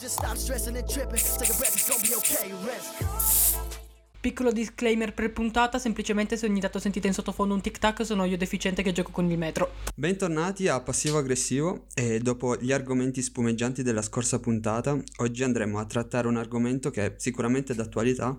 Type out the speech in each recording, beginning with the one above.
Just stop stressing and tripping. Take a breath, it's gonna be okay. Rest. Piccolo disclaimer per puntata, semplicemente se ogni tanto sentite in sottofondo un tic tac sono io deficiente che gioco con il metro. Bentornati a Passivo Aggressivo e dopo gli argomenti spumeggianti della scorsa puntata, oggi andremo a trattare un argomento che è sicuramente d'attualità.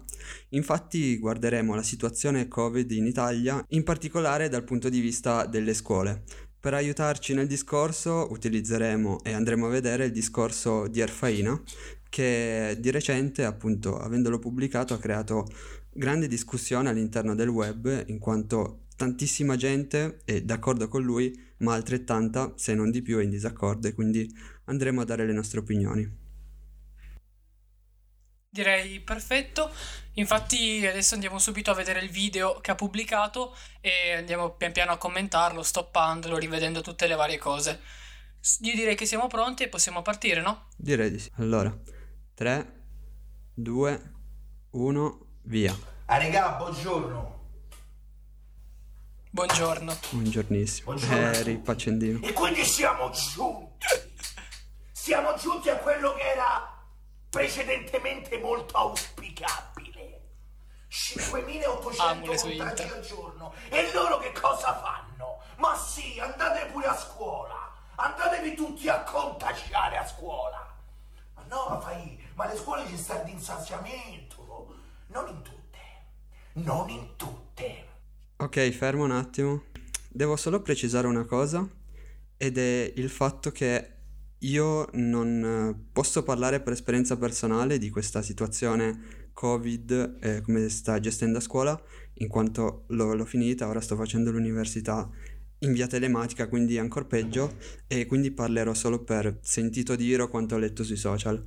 Infatti guarderemo la situazione Covid in Italia, in particolare dal punto di vista delle scuole. Per aiutarci nel discorso utilizzeremo e andremo a vedere il discorso di Erfaina, che di recente, appunto, avendolo pubblicato, ha creato grande discussione all'interno del web, in quanto tantissima gente è d'accordo con lui, ma altrettanta, se non di più, è in disaccordo e quindi andremo a dare le nostre opinioni. Direi perfetto, infatti adesso andiamo subito a vedere il video che ha pubblicato e andiamo pian piano a commentarlo, stoppandolo, rivedendo tutte le varie cose. Io direi che siamo pronti e possiamo partire, no? Direi di sì. Allora, 3, 2, 1, via. Ah regà, buongiorno. Buongiorno. Buongiornissimo. Buongiorno. Eri Paccendino. E quindi siamo giunti. Siamo giunti a quello che era precedentemente molto auspicabile. 5800 Amo le sue contagi al giorno. E loro che cosa fanno? Ma sì, andate pure a scuola. Andatevi tutti a contagiare a scuola. Ma no, ma fai, ma le scuole ci sta di insaziamento. Non in tutte. Non in tutte. Ok, fermo un attimo. Devo solo precisare una cosa ed è il fatto che io non eh, posso parlare per esperienza personale di questa situazione Covid, eh, come sta gestendo a scuola, in quanto l'ho, l'ho finita, ora sto facendo l'università in via telematica, quindi ancora peggio, e quindi parlerò solo per sentito dire o quanto ho letto sui social.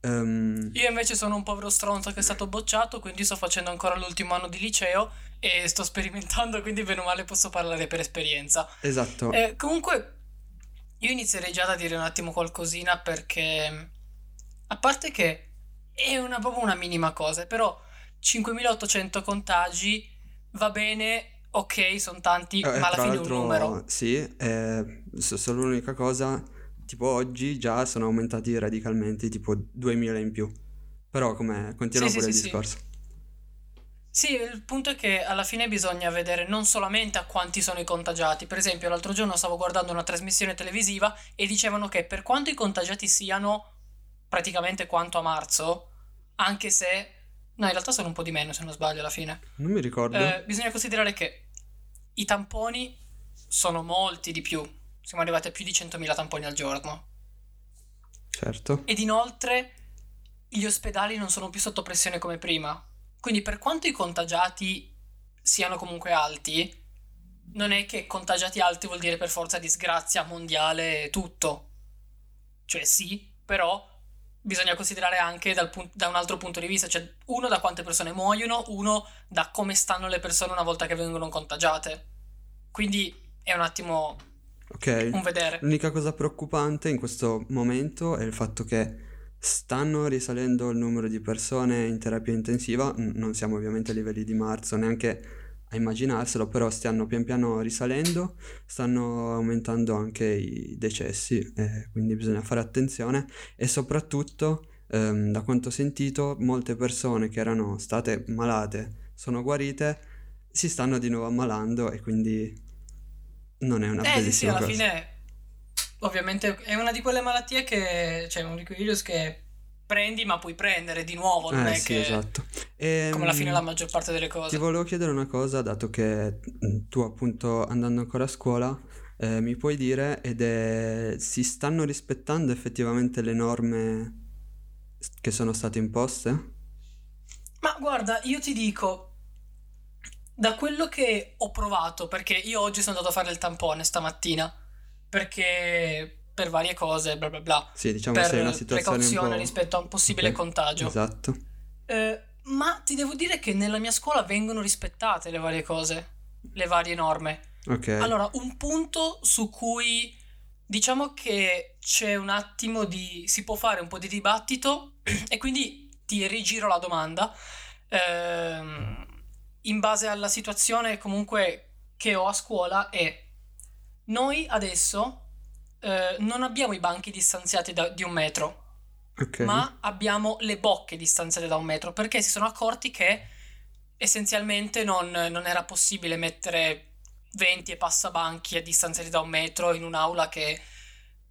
Ehm, Io invece sono un povero stronzo che è stato bocciato, quindi sto facendo ancora l'ultimo anno di liceo e sto sperimentando, quindi bene o male posso parlare per esperienza. esatto. Eh, comunque, io inizierei già da dire un attimo qualcosina perché, a parte che è una, proprio una minima cosa, però 5.800 contagi va bene, ok, sono tanti, Eh, ma alla fine è un numero. Sì, eh, so- solo l'unica cosa, tipo oggi già sono aumentati radicalmente, tipo 2000 in più. Però come continua Sì, sì, pure il sì, sì. discorso. Sì, il punto è che alla fine bisogna vedere non solamente a quanti sono i contagiati. Per esempio, l'altro giorno stavo guardando una trasmissione televisiva e dicevano che per quanto i contagiati siano praticamente quanto a marzo, anche se... No, in realtà sono un po' di meno se non sbaglio alla fine. Non mi ricordo. Eh, bisogna considerare che i tamponi sono molti di più. Siamo arrivati a più di 100.000 tamponi al giorno. Certo. Ed inoltre gli ospedali non sono più sotto pressione come prima. Quindi per quanto i contagiati siano comunque alti, non è che contagiati alti vuol dire per forza disgrazia mondiale tutto. Cioè sì, però bisogna considerare anche dal pun- da un altro punto di vista, cioè uno da quante persone muoiono, uno da come stanno le persone una volta che vengono contagiate. Quindi è un attimo Ok. un vedere. L'unica cosa preoccupante in questo momento è il fatto che stanno risalendo il numero di persone in terapia intensiva, non siamo ovviamente a livelli di marzo, neanche a immaginarselo, però stiano pian piano risalendo, stanno aumentando anche i decessi, eh, quindi bisogna fare attenzione e soprattutto, ehm, da quanto ho sentito, molte persone che erano state malate, sono guarite, si stanno di nuovo ammalando e quindi non è una Eh sì, sì, bellissima alla cosa. fine ovviamente è una di quelle malattie che, cioè quei virus che prendi ma puoi prendere di nuovo, non Eh è sì, che esatto. come alla fine Ehm, la maggior parte delle Ti cose. volevo chiedere una cosa, dato che mm, tu appunto andando ancora a scuola, eh, mi puoi dire ed è si stanno rispettando effettivamente le norme che sono state imposte? Ma guarda, io ti dico, da quello che ho provato, perché io oggi sono andato a fare il tampone stamattina, perché per varie cose, bla bla bla, Sì, diciamo per una situazione un precauzione po'... rispetto a un possibile Ok, contagio. Esatto. Eh, ma ti devo dire che nella mia scuola vengono rispettate le varie cose, le varie norme. Ok. Allora, un punto su cui diciamo che c'è un attimo di... si può fare un po' di dibattito e quindi ti rigiro la domanda. Ehm, in base alla situazione comunque che ho a scuola è noi adesso eh, non abbiamo i banchi distanziati da- di un metro. Ok. ma abbiamo le bocche distanziate da un metro perché si sono accorti che essenzialmente non, non era possibile mettere 20 e passabanchi a distanziati da un metro in un'aula che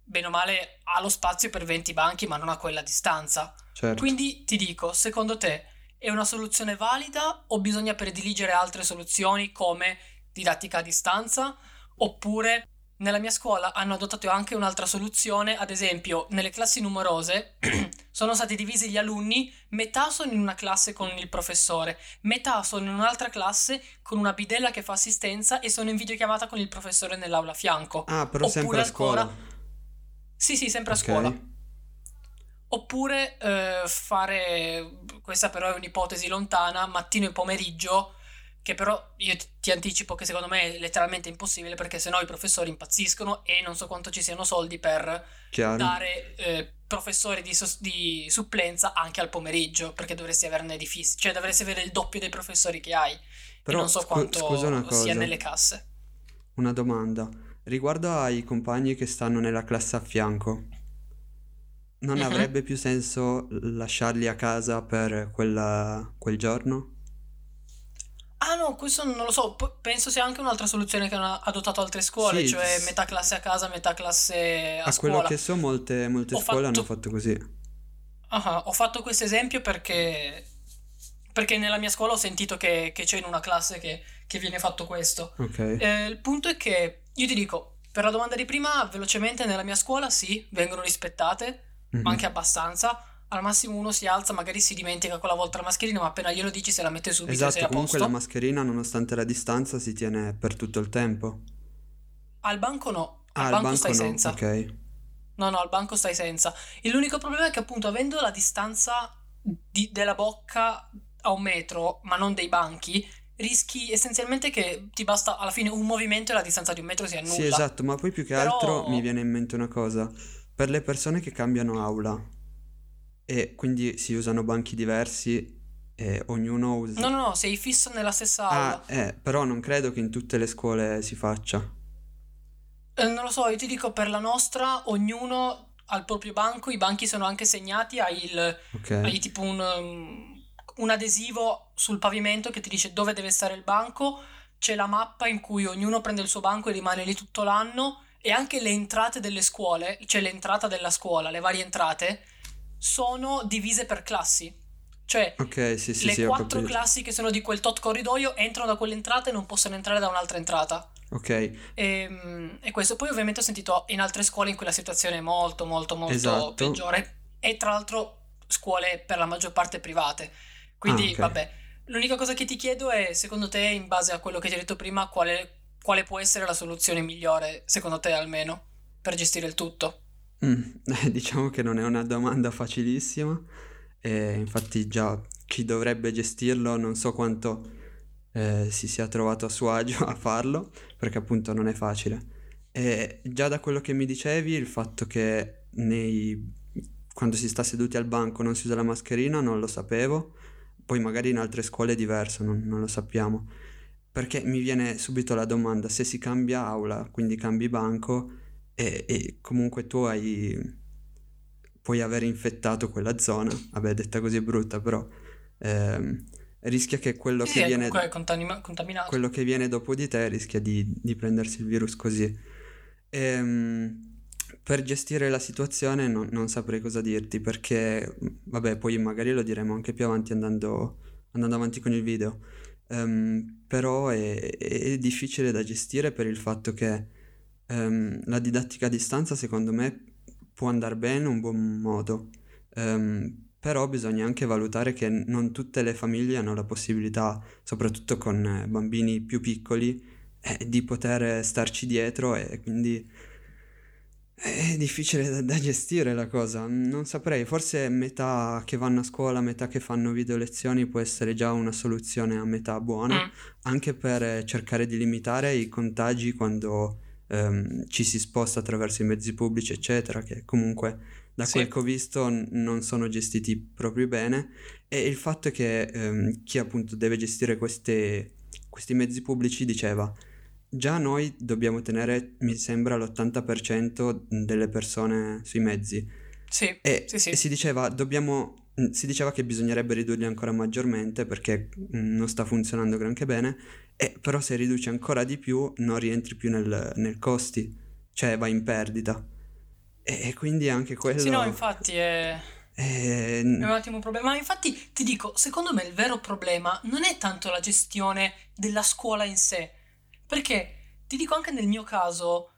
bene o male ha lo spazio per 20 banchi ma non ha quella distanza. Certo. Quindi ti dico, secondo te è una soluzione valida o bisogna prediligere altre soluzioni come didattica a distanza? Oppure nella mia scuola hanno adottato anche un'altra soluzione, ad esempio nelle classi numerose sono stati divisi gli alunni, metà sono in una classe con il professore, metà sono in un'altra classe con una bidella che fa assistenza e sono in videochiamata con il professore nell'aula a fianco. Ah, però sempre Oppure a scuola. ancora- Sì, sì, sempre a Ok. scuola. Oppure eh, fare, questa però è un'ipotesi lontana, mattino e pomeriggio, che però io ti- ti anticipo che secondo me è letteralmente impossibile perché sennò i professori impazziscono e non so quanto ci siano soldi per Chiaro. dare eh, professori di, sos- di supplenza anche al pomeriggio, perché dovresti averne di fissi, cioè dovresti avere il doppio dei professori che hai. Però e non so scu- quanto sia nelle casse. Una domanda. Riguardo ai compagni che stanno nella classe a fianco, non Mhm. avrebbe più senso lasciarli a casa per quella- quel giorno? Ah no, questo non lo so, p- penso sia anche un'altra soluzione che hanno adottato altre scuole, Sì, cioè metà classe a casa, metà classe a A quello scuola. che so, molte, molte Ho scuole hanno fatto- fatto così. Ah, ho fatto questo esempio perché, perché nella mia scuola ho sentito che, che c'è in una classe che, che viene fatto questo. Ok. Eh, il punto è che, io ti dico, per la domanda di prima, velocemente nella mia scuola sì, vengono rispettate, Mhm. ma anche abbastanza. Al massimo uno si alza, magari si dimentica quella volta la mascherina, ma appena glielo dici se la mette subito sei Esatto, a comunque la mascherina, nonostante la distanza, si tiene per tutto il tempo. Al banco no, Ah, al al banco banco stai no, senza. ok. No, no, al banco stai senza. E L'unico problema è che appunto avendo la distanza di- della bocca a un metro, ma non dei banchi, rischi essenzialmente che ti basta alla fine un movimento e la distanza di un metro si annulla. Sì, esatto, ma poi più che Però- altro mi viene in mente una cosa. Per le persone che cambiano aula e quindi si usano banchi diversi e ognuno usa... No, no, no, sei fisso nella stessa Ah, aula. eh, però non credo che in tutte le scuole si faccia. Eh, non lo so, io ti dico per la nostra, ognuno al proprio banco, i banchi sono anche segnati, hai il, Ok. hai tipo un, um, un adesivo sul pavimento che ti dice dove deve stare il banco, c'è la mappa in cui ognuno prende il suo banco e rimane lì tutto l'anno e anche le entrate delle scuole, cioè l'entrata della scuola, le varie entrate, sono divise per classi. Cioè, Ok, sì, sì, le sì, quattro classi che sono di quel tot corridoio entrano da quell'entrata e non possono entrare da un'altra entrata. Ok, E, e questo poi ovviamente ho sentito in altre scuole in cui la situazione è molto molto molto Esatto. peggiore e tra l'altro scuole per la maggior parte private. Quindi Ah, ok. vabbè, l'unica cosa che ti chiedo è secondo te in base a quello che ti ho detto prima quale, quale può essere la soluzione migliore secondo te almeno per gestire il tutto? Mm, diciamo che non è una domanda facilissima e infatti già chi dovrebbe gestirlo non so quanto eh, si sia trovato a suo agio a farlo perché appunto non è facile. E già da quello che mi dicevi, il fatto che nei... quando si sta seduti al banco non si usa la mascherina non lo sapevo, poi magari in altre scuole è diverso, non, non lo sappiamo. Perché mi viene subito la domanda, se si cambia aula, quindi cambi banco, e, e comunque tu hai puoi aver infettato quella zona. Vabbè detta così è brutta però ehm, rischia che quello Sì, che viene quello che viene dopo di te rischia di, di prendersi il virus così. Ehm, per gestire la situazione non, non saprei cosa dirti perché vabbè poi magari lo diremo anche più avanti andando, andando avanti con il video. Ehm, però è, è difficile da gestire per il fatto che ehm, la didattica a distanza secondo me può andare bene in un buon modo, Ehm, però bisogna anche valutare che non tutte le famiglie hanno la possibilità, soprattutto con eh, bambini più piccoli, eh, di poter starci dietro e quindi è difficile da, da gestire la cosa. Non saprei, forse metà che vanno a scuola, metà che fanno video lezioni può essere già una soluzione a metà buona Mm. anche per eh, cercare di limitare i contagi quando ehm, ci si sposta attraverso i mezzi pubblici, eccetera, che comunque da Sì. quel che ho visto n- non sono gestiti proprio bene. E il fatto è che ehm, chi appunto deve gestire queste- questi mezzi pubblici diceva. Già noi dobbiamo tenere, mi sembra, l'80% delle persone sui mezzi. Sì, E, sì, sì. e si diceva dobbiamo mm, si diceva che bisognerebbe ridurli ancora maggiormente perché mm, non sta funzionando granché bene, e però se riduci ancora di più non rientri più nel, nel costi, cioè vai in perdita. E, e quindi anche quello... Sì, no, infatti è... è- È un attimo un problema. Ma infatti ti dico, secondo me il vero problema non è tanto la gestione della scuola in sé. Perché ti dico anche nel mio caso,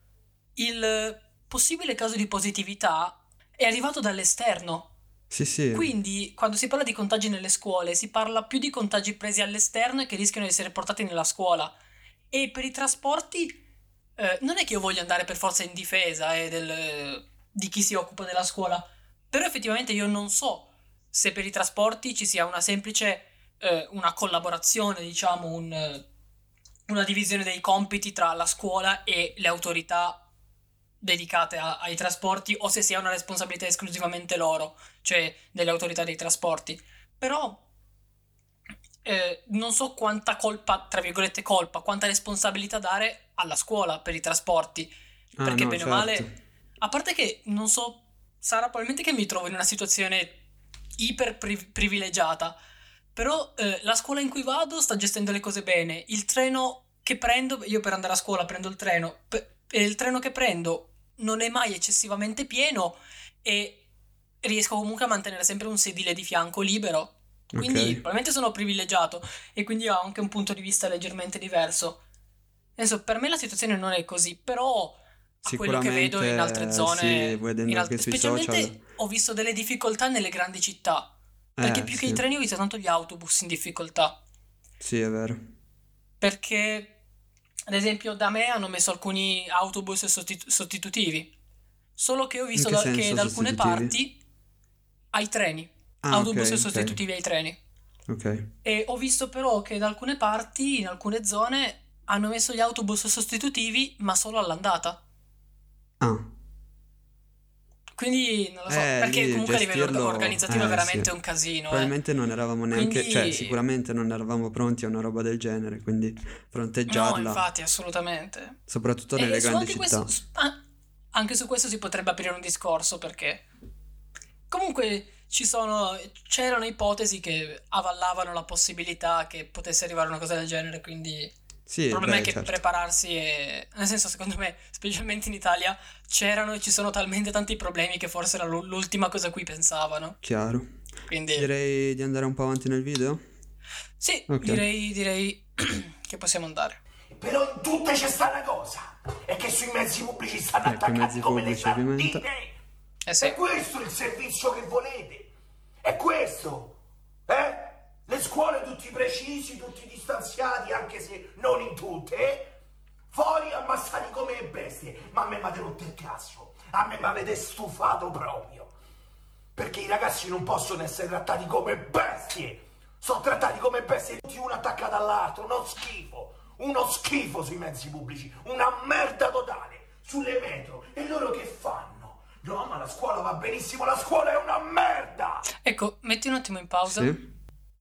il possibile caso di positività è arrivato dall'esterno. Sì, sì. Quindi, quando si parla di contagi nelle scuole, si parla più di contagi presi all'esterno e che rischiano di essere portati nella scuola. E per i trasporti, eh, non è che io voglia andare per forza in difesa eh, del- di chi si occupa della scuola, però effettivamente io non so se per i trasporti ci sia una semplice, eh, una collaborazione, diciamo, un, eh, una divisione dei compiti tra la scuola e le autorità dedicate a- ai trasporti o se sia una responsabilità esclusivamente loro, cioè delle autorità dei trasporti. Però eh, non so quanta colpa, tra virgolette colpa, quanta responsabilità dare alla scuola per i trasporti. Ah, perché no, bene o certo. male, a parte che non so, sarà probabilmente che mi trovo in una situazione iper pri- privilegiata, però eh, la scuola in cui vado sta gestendo le cose bene. Il treno che prendo, io per andare a scuola prendo il treno, pe- e il treno che prendo non è mai eccessivamente pieno e riesco comunque a mantenere sempre un sedile di fianco libero. Quindi Ok. probabilmente sono privilegiato e quindi ho anche un punto di vista leggermente diverso. Adesso, per me la situazione non è così, però a quello che vedo in altre zone, sì, in sui specialmente social. ho visto delle difficoltà nelle grandi città. Perché Eh, più che sì. i treni ho visto tanto gli autobus in difficoltà. Sì, è vero. Perché, ad esempio, da me hanno messo alcuni autobus sostitu- sostitutivi. Solo che ho visto che da- che da alcune parti ai treni. Ah, autobus ok, ok. sostitutivi ai treni. Ok. E ho visto però che da alcune parti, in alcune zone, hanno messo gli autobus sostitutivi, ma solo all'andata. Ah, Quindi non lo so, Eh, perché lì comunque a livello organizzativo è eh, veramente sì. un casino. eh. probabilmente non eravamo neanche, Quindi- cioè sicuramente non eravamo pronti a una roba del genere, quindi No, fronteggiarla, infatti, assolutamente. soprattutto E nelle su grandi città. questo, ah, anche su questo si potrebbe aprire un discorso perché comunque ci sono, c'erano ipotesi che avallavano la possibilità che potesse arrivare una cosa del genere, quindi Sì, il problema beh, è che certo. prepararsi è... Nel senso, secondo me, specialmente in Italia, c'erano e ci sono talmente tanti problemi che forse era l'u- l'ultima cosa a cui pensavano. Chiaro. Quindi, Direi di andare un po' avanti nel video. sì, Ok. direi, direi che possiamo andare. Però in tutte c'è sta una cosa, è che sui mezzi pubblici stanno Ecco, mezzi come le sardine. Eh sì, È questo il servizio che volete? È questo? Eh? Le scuole tutti precisi, tutti distanziati, anche se non in tutte, eh? Fuori ammassati come bestie. Ma a me mi avete rotto il cazzo. A me mi avete stufato proprio. Perché i ragazzi non possono essere trattati come bestie. Sono trattati come bestie tutti uno attaccato all'altro. Uno schifo. Uno schifo sui mezzi pubblici. Una merda totale. Sulle metro. E loro che fanno? No, ma la scuola va benissimo. La scuola è una merda. ecco, metti un attimo in pausa. Sì.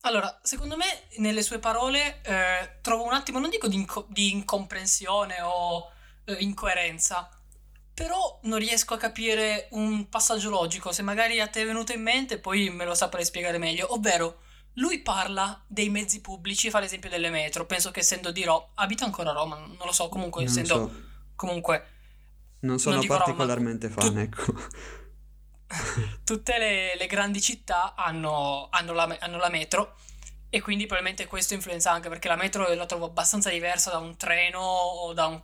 Allora, secondo me, nelle sue parole eh, trovo un attimo, non dico di, inco- di incomprensione o eh, incoerenza, però non riesco a capire un passaggio logico. Se magari a te è venuto in mente, poi me lo saprei spiegare meglio. Ovvero, lui parla dei mezzi pubblici, fa l'esempio delle metro. Penso che essendo di Roma, abita ancora a Roma, non lo so, comunque, Non essendo so, comunque non sono Roma, particolarmente fan, tu- ecco. tutte le, le grandi città hanno, hanno la, hanno la metro e quindi probabilmente questo influenza anche perché la metro la trovo abbastanza diversa da un treno o da un,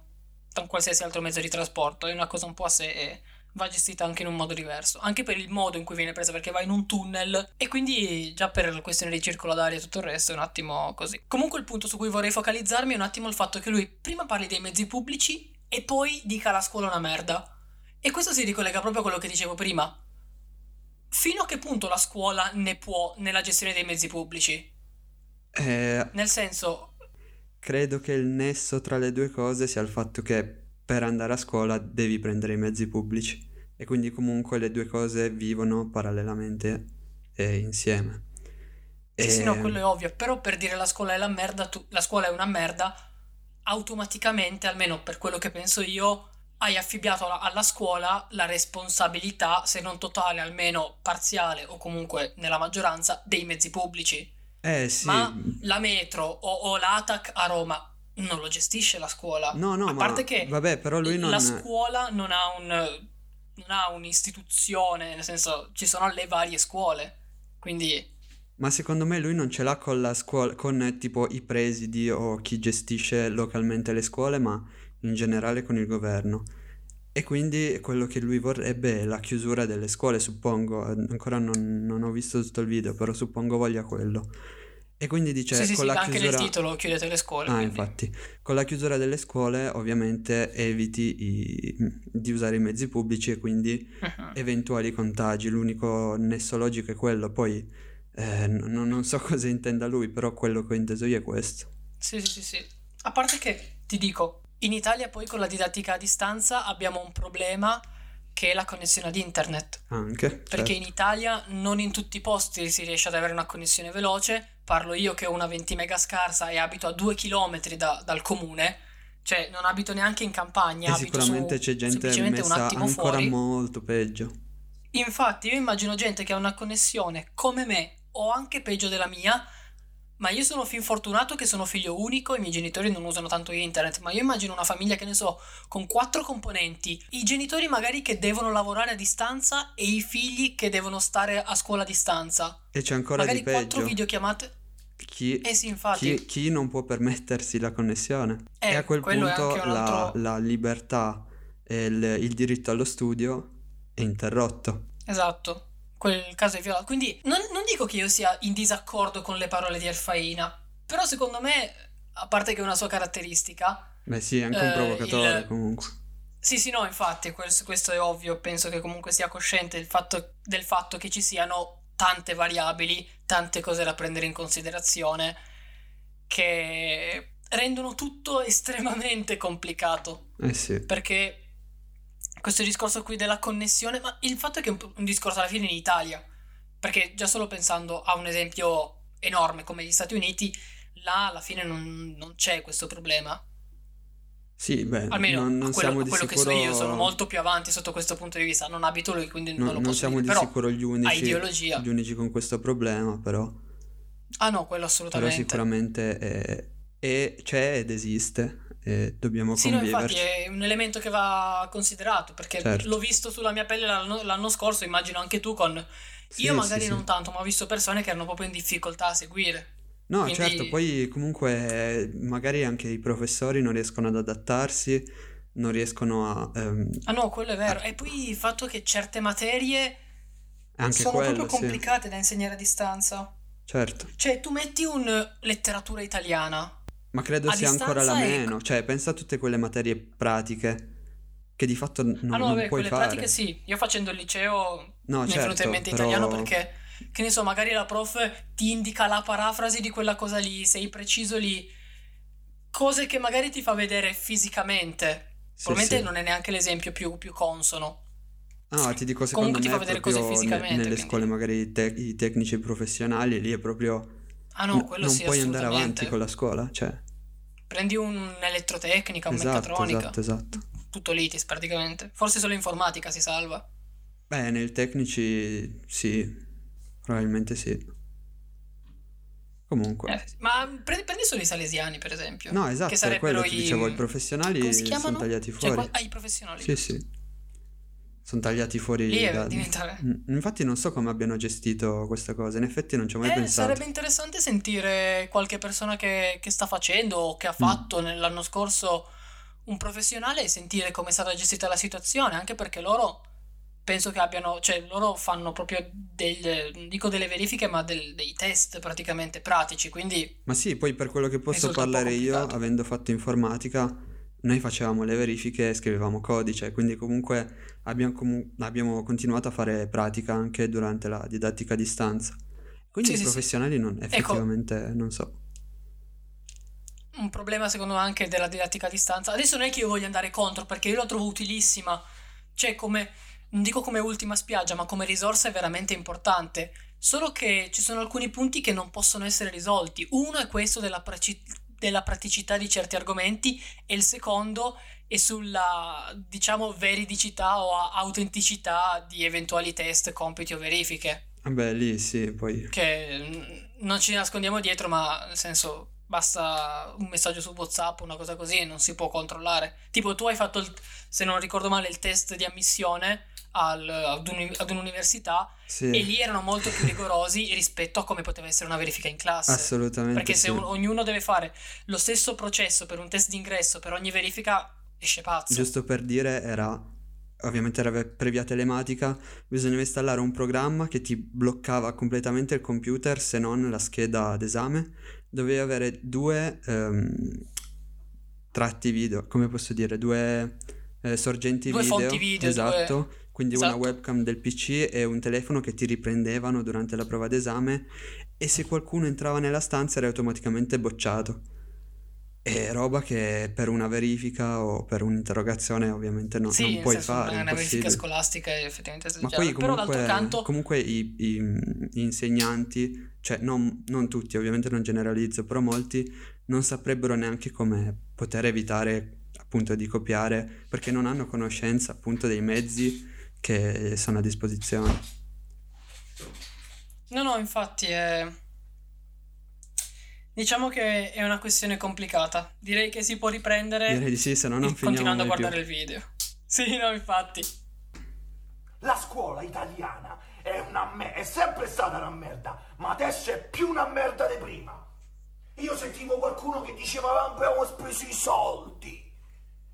da un qualsiasi altro mezzo di trasporto, è una cosa un po' a sé e va gestita anche in un modo diverso, anche per il modo in cui viene presa perché va in un tunnel e quindi già per la questione di circolo d'aria e tutto il resto è un attimo così. Comunque il punto su cui vorrei focalizzarmi è un attimo il fatto che lui prima parli dei mezzi pubblici e poi dica la scuola è una merda. E questo si ricollega proprio a quello che dicevo prima. Fino a che punto la scuola ne può nella gestione dei mezzi pubblici? Eh, Nel senso, credo che il nesso tra le due cose sia il fatto che per andare a scuola devi prendere i mezzi pubblici e quindi comunque le due cose vivono parallelamente e insieme. sì, sì, E- no, quello è ovvio, però per dire la scuola è la merda, tu- la scuola è una merda, automaticamente, almeno per quello che penso io, hai affibbiato alla, scuola la responsabilità, se non totale, almeno parziale o comunque nella maggioranza, dei mezzi pubblici. Eh sì, Ma la metro o, o l'ATAC a Roma non lo gestisce la scuola. no, no, a parte che vabbè, però lui non... la scuola non ha un non ha un'istituzione, nel senso ci sono le varie scuole. Quindi Ma secondo me lui non ce l'ha con la scuola, con tipo i presidi o chi gestisce localmente le scuole, ma in generale con il governo. E quindi quello che lui vorrebbe è la chiusura delle scuole, suppongo. Ancora non, non ho visto tutto il video, però suppongo voglia quello. E quindi dice sì, sì, con sì, la anche chiusura... nel titolo chiudete le scuole. Ah, quindi. infatti, con la chiusura delle scuole ovviamente eviti i- di usare i mezzi pubblici e quindi Mhm. eventuali contagi. L'unico nesso logico è quello. Poi eh, n- non so cosa intenda lui, però quello che ho inteso io è questo. Sì, sì, sì, sì. A parte che ti dico, in Italia poi con la didattica a distanza abbiamo un problema che è la connessione ad internet. Anche, Perché certo. in Italia non in tutti i posti si riesce ad avere una connessione veloce. Parlo io che ho una 20 mega scarsa e abito a 2 km dal comune. Cioè, non abito neanche in campagna, E abito sicuramente su- c'è gente messa ancora fuori. molto peggio. Infatti, io immagino gente che ha una connessione come me o anche peggio della mia, ma io sono fin fortunato che sono figlio unico, i miei genitori non usano tanto internet, ma io immagino una famiglia che ne so, con quattro componenti, i genitori magari che devono lavorare a distanza e i figli che devono stare a scuola a distanza. E c'è ancora magari di quattro peggio. videochiamate. Chi, Eh sì, infatti. chi- chi non può permettersi la connessione? Eh, e a quel quello è punto un la, altro- la libertà e il, il diritto allo studio è interrotto. Esatto, quel caso è violato. Quindi non, non dico che io sia in disaccordo con le parole di Erfaina, però secondo me, a parte che è una sua caratteristica, Beh sì, è anche un Eh, provocatore il- comunque. Sì, sì, no, infatti, questo, questo è ovvio, penso che comunque sia cosciente del fatto, del fatto che ci siano tante variabili, tante cose da prendere in considerazione, che rendono tutto estremamente complicato, Eh sì. perché questo discorso qui della connessione, ma il fatto è che è un, un discorso alla fine in Italia, perché già solo pensando a un esempio enorme come gli Stati Uniti, là alla fine non, non c'è questo problema. Sì, beh, Almeno non, non a quello, siamo a di quello sicuro... che so io, sono molto più avanti sotto questo punto di vista. Non abito lì, quindi no- non lo non posso siamo dire. di Però, sicuro gli unici, gli unici con questo problema, però, Ah no, quello però assolutamente. sicuramente è, è- c'è ed esiste e dobbiamo Sì, no, infatti conviverci. è un elemento che va considerato, perché Certo. l'ho visto sulla mia pelle l'anno, l'anno scorso, immagino anche tu con... Sì, Io sì, magari sì. non tanto, ma ho visto persone che erano proprio in difficoltà a seguire. No, Quindi- certo, poi comunque eh, magari anche i professori non riescono ad adattarsi, non riescono a... ehm, Ah no, quello è vero. E poi il fatto che certe materie anche sono quello, proprio sì, complicate da insegnare a distanza. certo. Cioè, tu metti un letteratura italiana. Ma credo A sia ancora la distanza è- meno, cioè pensa a tutte quelle materie pratiche che di fatto n- non, ah no, non vabbè, puoi quelle fare. pratiche sì. Io facendo il liceo No, mi è venuto certo, in mente però- italiano perché, che ne so, magari la prof ti indica la parafrasi di quella cosa lì, sei preciso lì. Cose che magari ti fa vedere fisicamente. Sì, Probabilmente sì. non è neanche l'esempio più, più consono. No, ti dico secondo Comunque ti me fa vedere cose fisicamente, nelle quindi- scuole magari i, te- i tecnici professionali lì è proprio Ah no, n- quello non sì, puoi andare avanti con la scuola, cioè Prendi un'elettrotecnica, un esatto, meccatronica, esatto, esatto. tutto litis praticamente. Forse solo informatica si salva. Beh, nei tecnici sì, probabilmente sì. Comunque. Eh, ma prendi, prendi solo i salesiani, per esempio. No, esatto, che sarebbero quello che i... dicevo, i professionali sono tagliati Cioè, fuori. qua- ah, i professionali. Sì, sì. Sono tagliati fuori Lì da... diventa- Mm, Infatti non so come abbiano gestito questa cosa, in effetti non ci ho mai Eh, pensato. sarebbe interessante sentire qualche persona che, che sta facendo o Mm. che ha fatto nell'anno scorso un professionale e sentire come è stata gestita la situazione, anche perché loro penso che abbiano, cioè loro fanno proprio del, non dico delle verifiche, ma del- dei test praticamente pratici, quindi Ma sì, poi per quello che posso parlare io, avendo fatto informatica, noi facevamo le verifiche e scrivevamo codice, quindi comunque abbiamo, comu- abbiamo continuato a fare pratica anche durante la didattica a distanza. Quindi Sì, i sì, sì. professionali non, effettivamente non so. un problema secondo me anche della didattica a distanza. Adesso non è che io voglia andare contro, perché io la trovo utilissima. Cioè, come, non dico come ultima spiaggia, ma come risorsa è veramente importante. Solo che ci sono alcuni punti che non possono essere risolti. Uno è questo della, preci- della praticità di certi argomenti e il secondo e sulla, diciamo, veridicità o autenticità di eventuali test, compiti o verifiche. Vabbè, lì sì, poi... Che mm, non ci nascondiamo dietro, ma nel senso basta un messaggio su WhatsApp, una cosa così, e non si può controllare. Tipo, tu hai fatto, il- se non ricordo male, il test di ammissione al- ad, un- ad un'università Sì, e lì erano molto più rigorosi rispetto a come poteva essere una verifica in classe. assolutamente Perché se sì. un- ognuno deve fare lo stesso processo per un test d'ingresso per ogni verifica, esce pazzo. Giusto per dire, era ovviamente era per via telematica, bisognava installare un programma che ti bloccava completamente il computer se non la scheda d'esame. Dovevi avere due ehm, tratti video, come posso dire, due eh, sorgenti Due video, video, esatto, quindi una esatto. webcam del PC e un telefono che ti riprendevano durante la prova d'esame e se qualcuno entrava nella stanza era automaticamente bocciato. E roba che per una verifica o per un'interrogazione ovviamente no- Sì, non puoi senso, fare, è una verifica scolastica è effettivamente Ma poi esagerata. Però d'altro comunque, canto, comunque i, i- gli insegnanti, cioè non, non tutti, ovviamente non generalizzo, però molti non saprebbero neanche come poter evitare appunto di copiare perché non hanno conoscenza appunto dei mezzi che sono a disposizione. no, no, infatti è... Diciamo che è una questione complicata. Direi che si può riprendere Direi di sì, se no non finiamo continuando a mai più. guardare il video. Sì, no, infatti. La scuola italiana è una me- è sempre stata una merda, ma adesso è più una merda di prima. Io sentivo qualcuno che diceva abbiamo speso i soldi.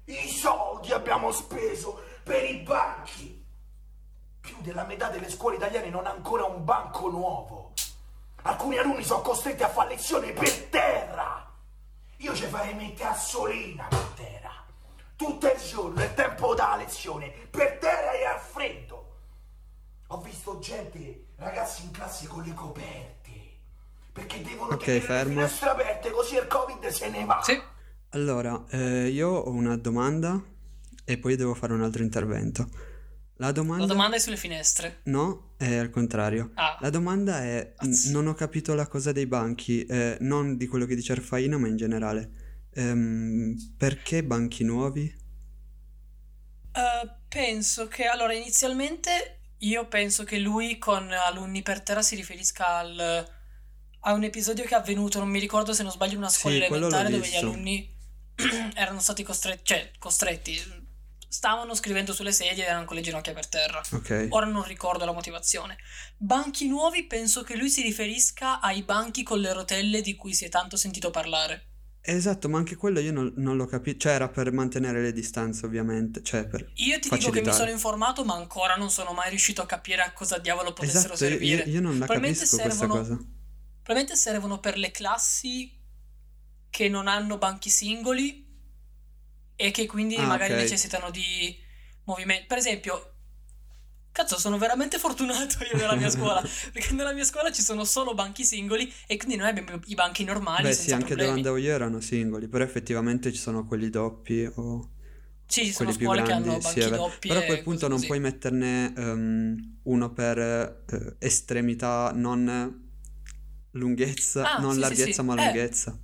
I soldi abbiamo speso per i banchi. Più della metà delle scuole italiane non ha ancora un banco nuovo. Alcuni alunni sono costretti a fare lezione per terra. Io ci farei mettere a solina per terra. Tutto il giorno, il tempo da lezione, per terra e al freddo. Ho visto gente, ragazzi in classe con le coperte. Perché devono Ok, tenere fermo. le finestre aperte così il covid se ne va. Sì. Allora, eh, io ho una domanda e poi devo fare un altro intervento. La domanda... La domanda è sulle finestre. No, è al contrario. Ah, La domanda è, n- non ho capito la cosa dei banchi, eh, non di quello che dice Arfaina, ma in generale. Ehm, perché banchi nuovi? eh, penso che allora inizialmente io penso che lui con alunni per terra si riferisca al, a un episodio che è avvenuto, non mi ricordo se non sbaglio, in una Sì, scuola l'ho elementare dove gli visto. alunni erano stati costretti, cioè costretti, stavano scrivendo sulle sedie ed erano con le ginocchia per terra. Ok. Ora non ricordo la motivazione. Banchi nuovi, penso che lui si riferisca ai banchi con le rotelle di cui si è tanto sentito parlare. Esatto, ma anche quello io non, non l'ho capito. Cioè, era per mantenere le distanze, ovviamente. Cioè, per... Io ti dico che mi Facilitare. sono informato, ma ancora non sono mai riuscito a capire a cosa diavolo potessero Esatto, servire. io- io non la capisco questa servono- cosa. Probabilmente servono per le classi che non hanno banchi singoli e che quindi Ah, magari ok. necessitano di movimento. Per esempio, cazzo, sono veramente fortunato io nella mia scuola, perché nella mia scuola ci sono solo banchi singoli e quindi noi abbiamo i banchi normali Beh, sì, anche dove problemi. andavo io erano singoli, però effettivamente ci sono quelli doppi o Sì, ci sono scuole che grandi. hanno sì, banchi vero. doppi Però a quel punto non così. puoi metterne ehm, uno per eh, estremità, non lunghezza, Ah, non sì, sì, larghezza sì. ma Eh. lunghezza.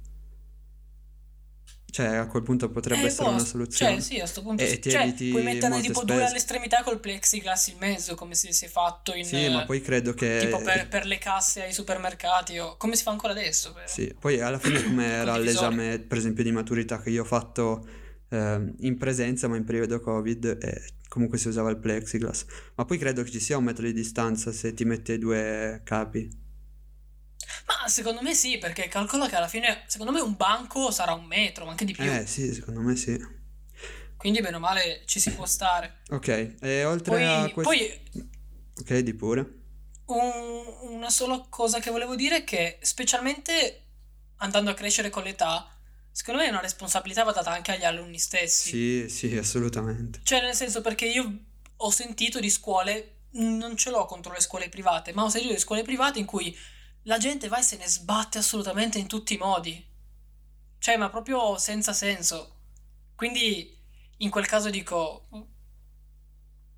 Cioè, a quel punto potrebbe Eh, essere boh, una soluzione. Cioè, sì, a sto punto E ti Cioè, eviti puoi metterne tipo due spese. all'estremità col plexiglass in mezzo, come si, si è fatto in... Sì, ma eh, poi credo che... Tipo per, per le casse ai supermercati o come si fa ancora adesso. per- Sì, poi alla fine come era l'esame, per esempio, di maturità che io ho fatto ehm, in presenza, ma in periodo Covid, e comunque si usava il plexiglass. Ma poi credo che ci sia un metro di distanza se ti metti ai due capi. Ma secondo me sì, perché calcola che alla fine, secondo me un banco sarà un metro, ma anche di più. Eh, sì, secondo me sì. Quindi bene o male ci si può stare. Ok, e oltre a Poi, questo... poi Ok, di pure. un- una sola cosa che volevo dire è che specialmente andando a crescere con l'età, secondo me è una responsabilità va data anche agli alunni stessi. Sì, sì, assolutamente. Cioè, nel senso, perché io ho sentito di scuole, non ce l'ho contro le scuole private, ma ho sentito di scuole private in cui la gente va e se ne sbatte assolutamente in tutti i modi. Cioè, ma proprio senza senso. Quindi, in quel caso dico,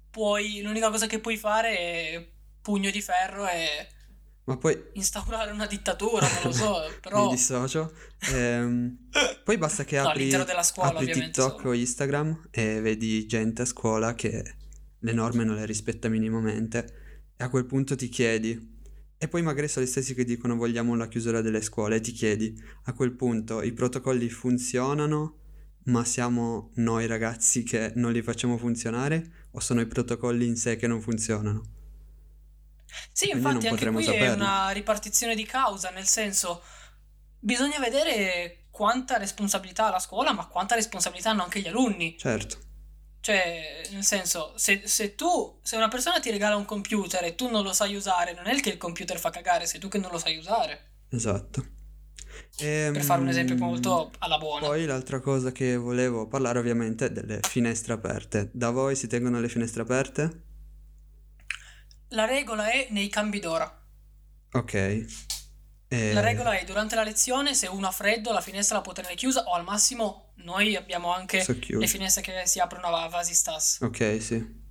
puoi, l'unica cosa che puoi fare è pugno di ferro e Ma poi instaurare una dittatura, non lo so, mi però... dissocio. Ehm, poi basta che No, apri, della scuola, apri TikTok solo. o Instagram e vedi gente a scuola che le norme non le rispetta minimamente e a quel punto ti chiedi, e poi magari sono gli stessi che dicono vogliamo la chiusura delle scuole e ti chiedi, a quel punto i protocolli funzionano, ma siamo noi ragazzi che non li facciamo funzionare o sono i protocolli in sé che non funzionano? Sì, Quindi infatti anche qui è saperlo. una ripartizione di causa, nel senso bisogna vedere quanta responsabilità ha la scuola, ma quanta responsabilità hanno anche gli alunni. Certo, Cioè, nel senso, se, se tu, se una persona ti regala un computer e tu non lo sai usare, non è il che il computer fa cagare, sei tu che non lo sai usare. esatto. Per fare un esempio Ehm, molto alla buona. Poi l'altra cosa che volevo parlare ovviamente è delle finestre aperte. Da voi si tengono le finestre aperte? La regola è nei cambi d'ora. Ok. E- La regola è durante la lezione, se uno ha freddo, la finestra la può tenere chiusa o al massimo noi abbiamo anche So le finestre che si aprono a vasi stas. Ok, sì.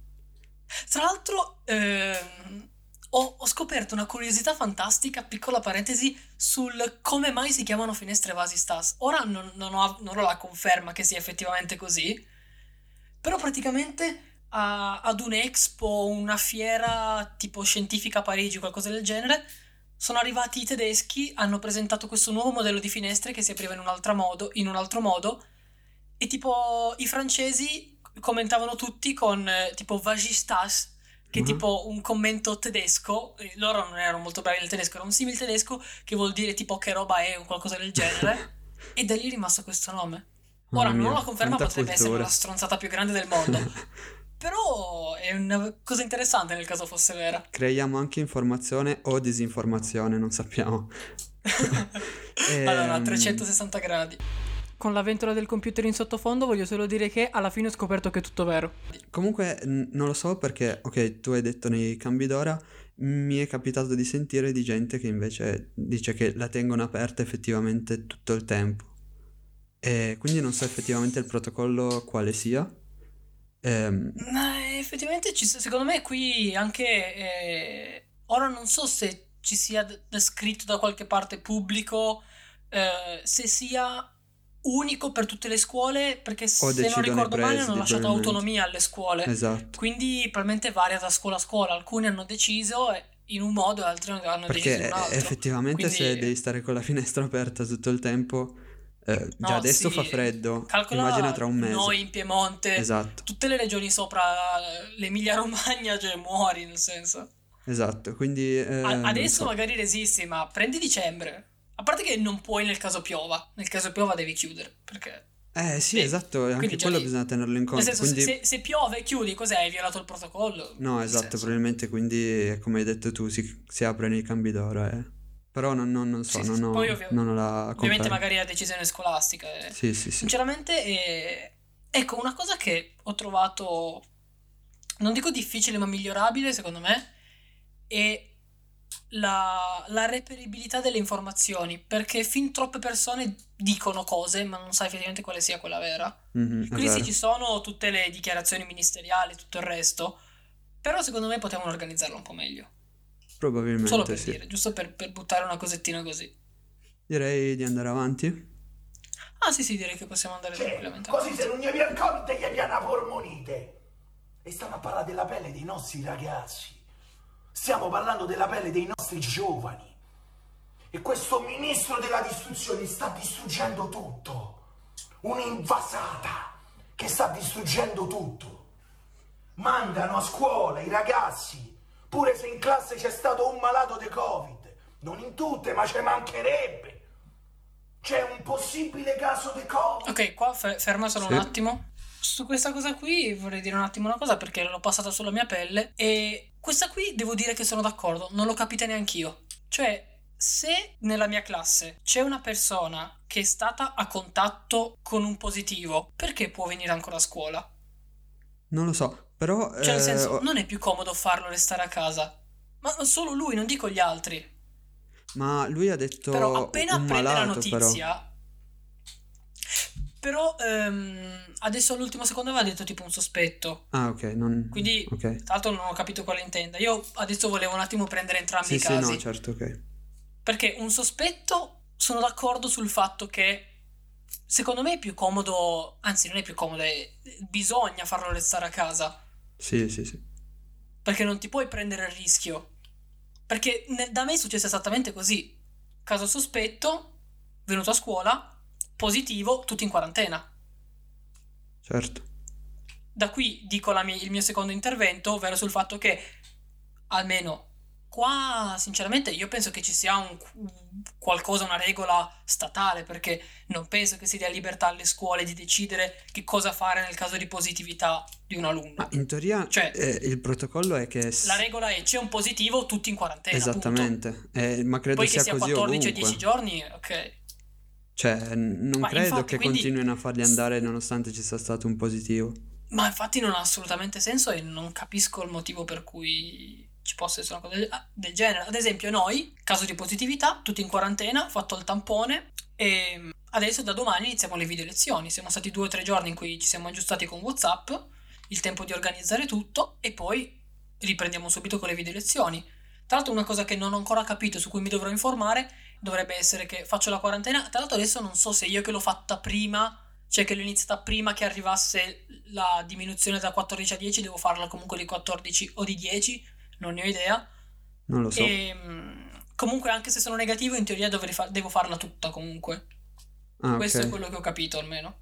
Tra l'altro, ehm, ho, ho scoperto una curiosità fantastica, piccola parentesi, sul come mai si chiamano finestre vasi stas. Ora non, non ho, non ho la conferma che sia effettivamente così, però praticamente a- ad un'expo, una fiera tipo scientifica a Parigi qualcosa del genere, sono arrivati i tedeschi, hanno presentato questo nuovo modello di finestre che si apriva in un altro modo, in un altro modo e tipo i francesi commentavano tutti con eh, tipo Vagistas, che è Mhm. tipo un commento tedesco, loro non erano molto bravi nel tedesco, era un simile tedesco che vuol dire tipo che roba è o qualcosa del genere, e da lì è rimasto questo nome. Ora non la conferma, potrebbe essere cultura. la stronzata più grande del mondo, però è una cosa interessante nel caso fosse vera. Creiamo anche informazione o disinformazione, non sappiamo. allora, a Ehm, 360 gradi. Con la ventola del computer in sottofondo voglio solo dire che alla fine ho scoperto che è tutto vero. Comunque n- non lo so perché, ok, tu hai detto nei cambi d'ora, mi è capitato di sentire di gente che invece dice che la tengono aperta effettivamente tutto il tempo. E quindi non so effettivamente il protocollo quale sia. Ehm, Ma effettivamente ci- secondo me qui anche eh, ora non so se ci sia descritto da qualche parte pubblico eh, se sia unico per tutte le scuole perché se non ricordo male hanno lasciato autonomia alle scuole. Esatto. quindi probabilmente varia da scuola a scuola. Alcuni hanno deciso in un modo e altri hanno deciso in Perché un altro. effettivamente se Quindi- devi stare con la finestra aperta tutto il tempo, eh, già No, adesso sì, fa freddo, calcola immagina tra un mese. noi in Piemonte Esatto, tutte le regioni sopra l'Emilia Romagna cioè muori nel senso esatto, quindi... eh, A- non adesso so. magari resisti, ma prendi dicembre. A parte che non puoi nel caso piova. Nel caso piova devi chiudere. Perché. Eh sì, Sì, esatto, anche quello lì- bisogna tenerlo in Nel conto, senso, quindi... se, se piove, chiudi, cos'è? Hai violato il protocollo? No, Nel esatto, probabilmente quindi, come hai detto tu, si, si aprono i cambi d'ora, eh. Però non, non- non so, Sì, non sì. ho, Poi ovvio- non ho la Ovviamente conferma. magari è decisione scolastica. eh. Sì, sì, sì. Sinceramente, eh, ecco, una cosa che ho trovato, non dico difficile, ma migliorabile, secondo me, è la, la reperibilità delle informazioni, perché fin troppe persone dicono cose, ma non sai effettivamente quale sia quella vera. Mhm, è Quindi sì, ci sono tutte le dichiarazioni ministeriali, tutto il resto, però secondo me potevano organizzarlo un po' meglio. Probabilmente Solo per sì. dire, giusto per, per buttare una cosettina così. Direi di andare avanti. Ah sì sì, direi che possiamo andare Cioè, tranquillamente. così se non gli vi accorte gli una polmonite. E stiamo a parlare della pelle dei nostri ragazzi. Stiamo parlando della pelle dei nostri giovani. E questo ministro della distruzione sta distruggendo tutto. Un'invasata che sta distruggendo tutto. Mandano a scuola i ragazzi, pure se in classe c'è stato un malato di Covid. Non in tutte, ma ci mancherebbe. C'è un possibile caso di Covid. Ok, qua fe- ferma solo Sì. un attimo. Su questa cosa qui vorrei dire un attimo una cosa perché l'ho passata sulla mia pelle e questa qui devo dire che sono d'accordo, non l'ho capita neanch'io. Cioè, se nella mia classe c'è una persona che è stata a contatto con un positivo, perché può venire ancora a scuola? Non lo so, però... Cioè, nel eh, senso, ho- non è più comodo farlo restare a casa. Ma solo lui, non dico gli altri. Ma lui ha detto Però appena prende la malato, però. notizia, Però ehm, adesso all'ultimo secondo aveva detto tipo un sospetto. Ah, ok, non... Quindi, Ok. tra l'altro, non ho capito quale intenda. Io adesso volevo un attimo prendere entrambi Sì, i sì, casi. no, certo, ok. Perché un sospetto sono d'accordo sul fatto che secondo me è più comodo, anzi non è più comodo, è- bisogna farlo restare a casa. Sì, sì, sì. Perché non ti puoi prendere il rischio. Perché ne- da me è successo esattamente così. Caso sospetto, venuto a scuola, positivo, tutti in quarantena. Certo. Da qui dico la mia- il mio secondo intervento, ovvero sul fatto che almeno qua, sinceramente, io penso che ci sia un qualcosa, una regola statale, perché non penso che si dia libertà alle scuole di decidere che cosa fare nel caso di positività di un alunno. Ma in teoria Cioè- eh, il protocollo è che... La regola è c'è un positivo, tutti in quarantena. Esattamente, Eh, ma credo Poi sia che sia così 14 o ovunque. 10 giorni, ok. Cioè, non Ma credo infatti, che quindi- continuino a farli andare nonostante ci sia stato un positivo. Ma infatti non ha assolutamente senso e non capisco il motivo per cui ci possa essere una cosa del, ah, del genere. Ad esempio, noi, caso di positività, tutti in quarantena, fatto il tampone e adesso da domani iniziamo le video lezioni. Siamo stati due o tre giorni in cui ci siamo aggiustati con WhatsApp, il tempo di organizzare tutto e poi riprendiamo subito con le video lezioni. Tra l'altro una cosa che non ho ancora capito, su cui mi dovrò informare, dovrebbe essere che faccio la quarantena. Tra l'altro adesso non so se io che l'ho fatta prima, cioè che l'ho iniziata prima che arrivasse la diminuzione da 14 a 10, devo farla comunque di 14 o di 10, non ne ho idea. Non lo so. E mm, comunque anche se sono negativo in teoria dovrei fa- devo farla tutta comunque. Ah, Questo è ok. quello che ho capito almeno.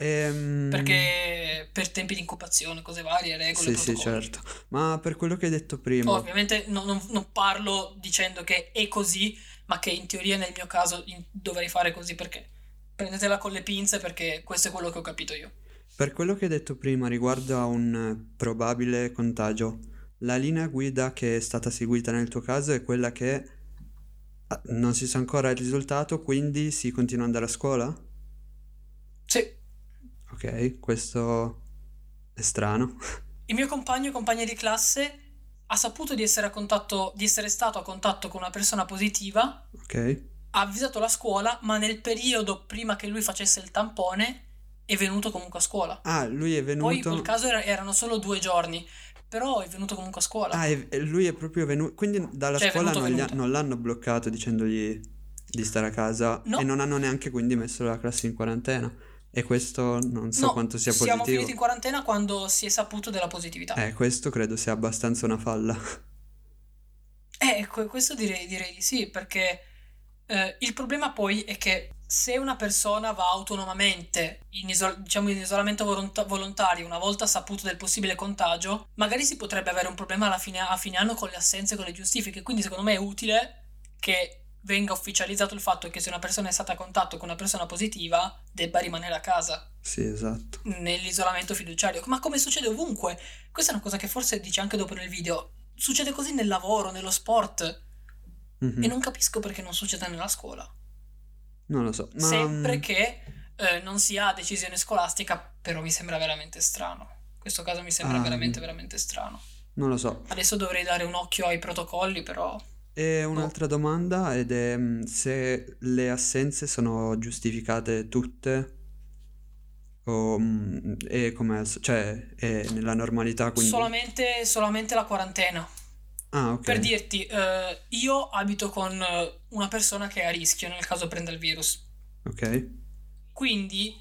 Ehm, Perché per tempi di incubazione, cose varie, regole, Sì, sì, protocolli. certo. Ma per quello che hai detto prima, Ovviamente non, non- non parlo dicendo che è così, ma che in teoria nel mio caso in- dovrei fare così perché prendetela con le pinze perché questo è quello che ho capito io. per quello che hai detto prima riguardo a un probabile contagio, la linea guida che è stata seguita nel tuo caso è quella che ah, non si sa ancora il risultato, quindi si continua ad andare a scuola? Sì, Ok, questo è strano. il mio compagno e compagna di classe ha saputo di essere, a contatto, di essere stato a contatto con una persona positiva, Ok. ha avvisato la scuola, ma nel periodo prima che lui facesse il tampone è venuto comunque a scuola. Ah, lui è Poi in venuto... quel caso era- erano solo due giorni, però è venuto comunque a scuola. Ah, è- lui è proprio venuto... Quindi dalla Cioè, scuola venuto, non, ha- non l'hanno bloccato dicendogli di stare a casa No. e non hanno neanche quindi messo la classe in quarantena. E questo non so No, quanto sia siamo positivo. finiti in quarantena quando si è saputo della positività. Eh, questo credo sia abbastanza una falla. Eh, que- questo direi, direi di sì, perché eh, il problema poi è che se una persona va autonomamente in, isol- diciamo in isolamento volonta- volontario una volta saputo del possibile contagio, magari si potrebbe avere un problema alla fine, a fine anno con le assenze e con le giustifiche. Quindi secondo me è utile che venga ufficializzato il fatto che se una persona è stata a contatto con una persona positiva debba rimanere a casa Sì, esatto. nell'isolamento fiduciario, ma come succede ovunque. Questa è una cosa che forse dice anche dopo nel video. Succede così nel lavoro, nello sport. Mhm. E non capisco perché non succeda nella scuola. Non lo so. Ma Sempre mm, che eh, non sia decisione scolastica, però mi sembra veramente strano. In questo caso mi sembra Ah, veramente, mm. veramente strano. non lo so. Adesso dovrei dare un occhio ai protocolli, però. E un'altra domanda ed è mm, se le assenze sono giustificate tutte o è come cioè è nella normalità quindi Solamente, solamente la quarantena. Ah, ok. Per dirti, eh, io abito con eh, una persona che è a rischio nel caso prenda il virus. Ok. Quindi,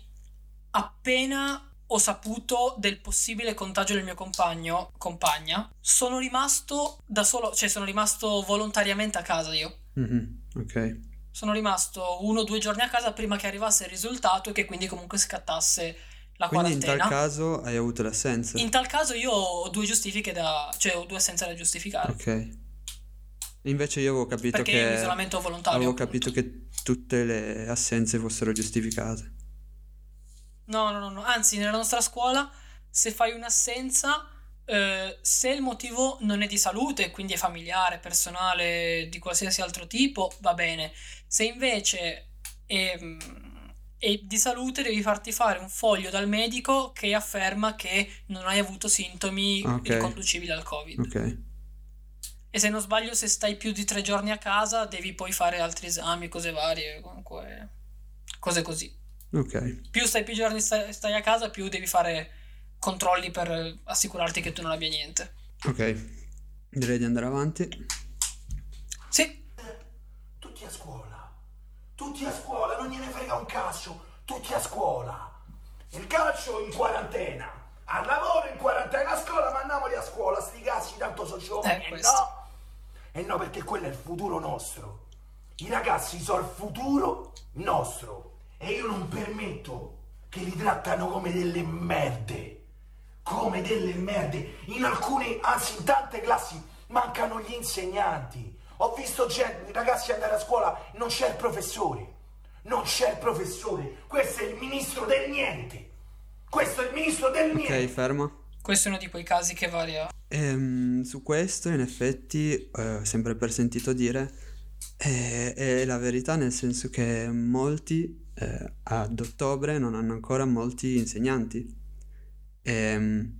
appena ho saputo del possibile contagio del mio compagno, compagna, sono rimasto da solo, cioè sono rimasto volontariamente a casa io. Mhm, Ok. Sono rimasto uno o due giorni a casa prima che arrivasse il risultato e che quindi comunque scattasse la Quindi in quarantena. tal caso hai avuto le assenze. In tal caso io ho due giustifiche da... cioè ho due assenze da giustificare. Ok. Invece io avevo capito Perché che è un isolamento volontario. avevo appunto. capito che tutte le assenze fossero giustificate. No, no, no, no. Anzi, nella nostra scuola, se fai un'assenza, eh, se il motivo non è di salute, quindi è familiare, personale, di qualsiasi altro tipo, va bene. Se invece è, mm, è di salute, devi farti fare un foglio dal medico che afferma che non hai avuto sintomi Ah, ok. riconducibili al Covid. Ok. E se non sbaglio, se stai più di tre giorni a casa, devi poi fare altri esami, cose varie, comunque, cose così. Ok. Più stai più giorni stai, stai a casa, più devi fare controlli per assicurarti che tu non abbia niente. Ok. Direi di andare avanti. Sì, Tutti a scuola. Tutti a scuola, non gliene frega un cazzo. Tutti a scuola. Il calcio in quarantena. Al lavoro in quarantena. A scuola, mandiamoli a scuola. Sti cazzi, tanto sono giovani. Eh, no. E no, perché quello è il futuro nostro. I ragazzi sono il futuro nostro. E io non permetto che li trattano come delle merde. Come delle merde. In alcune, anzi in tante classi, mancano gli insegnanti. Ho visto gente, ragazzi andare a scuola, non c'è il professore. Non c'è il professore. Questo è il ministro del niente. Questo è il ministro del Ok, niente. ferma. Questo è uno di quei casi che varia. Ehm, su questo, in effetti, eh, sempre per sentito dire, è, è la verità nel senso che molti eh, ad ottobre non hanno ancora molti insegnanti. Ehm,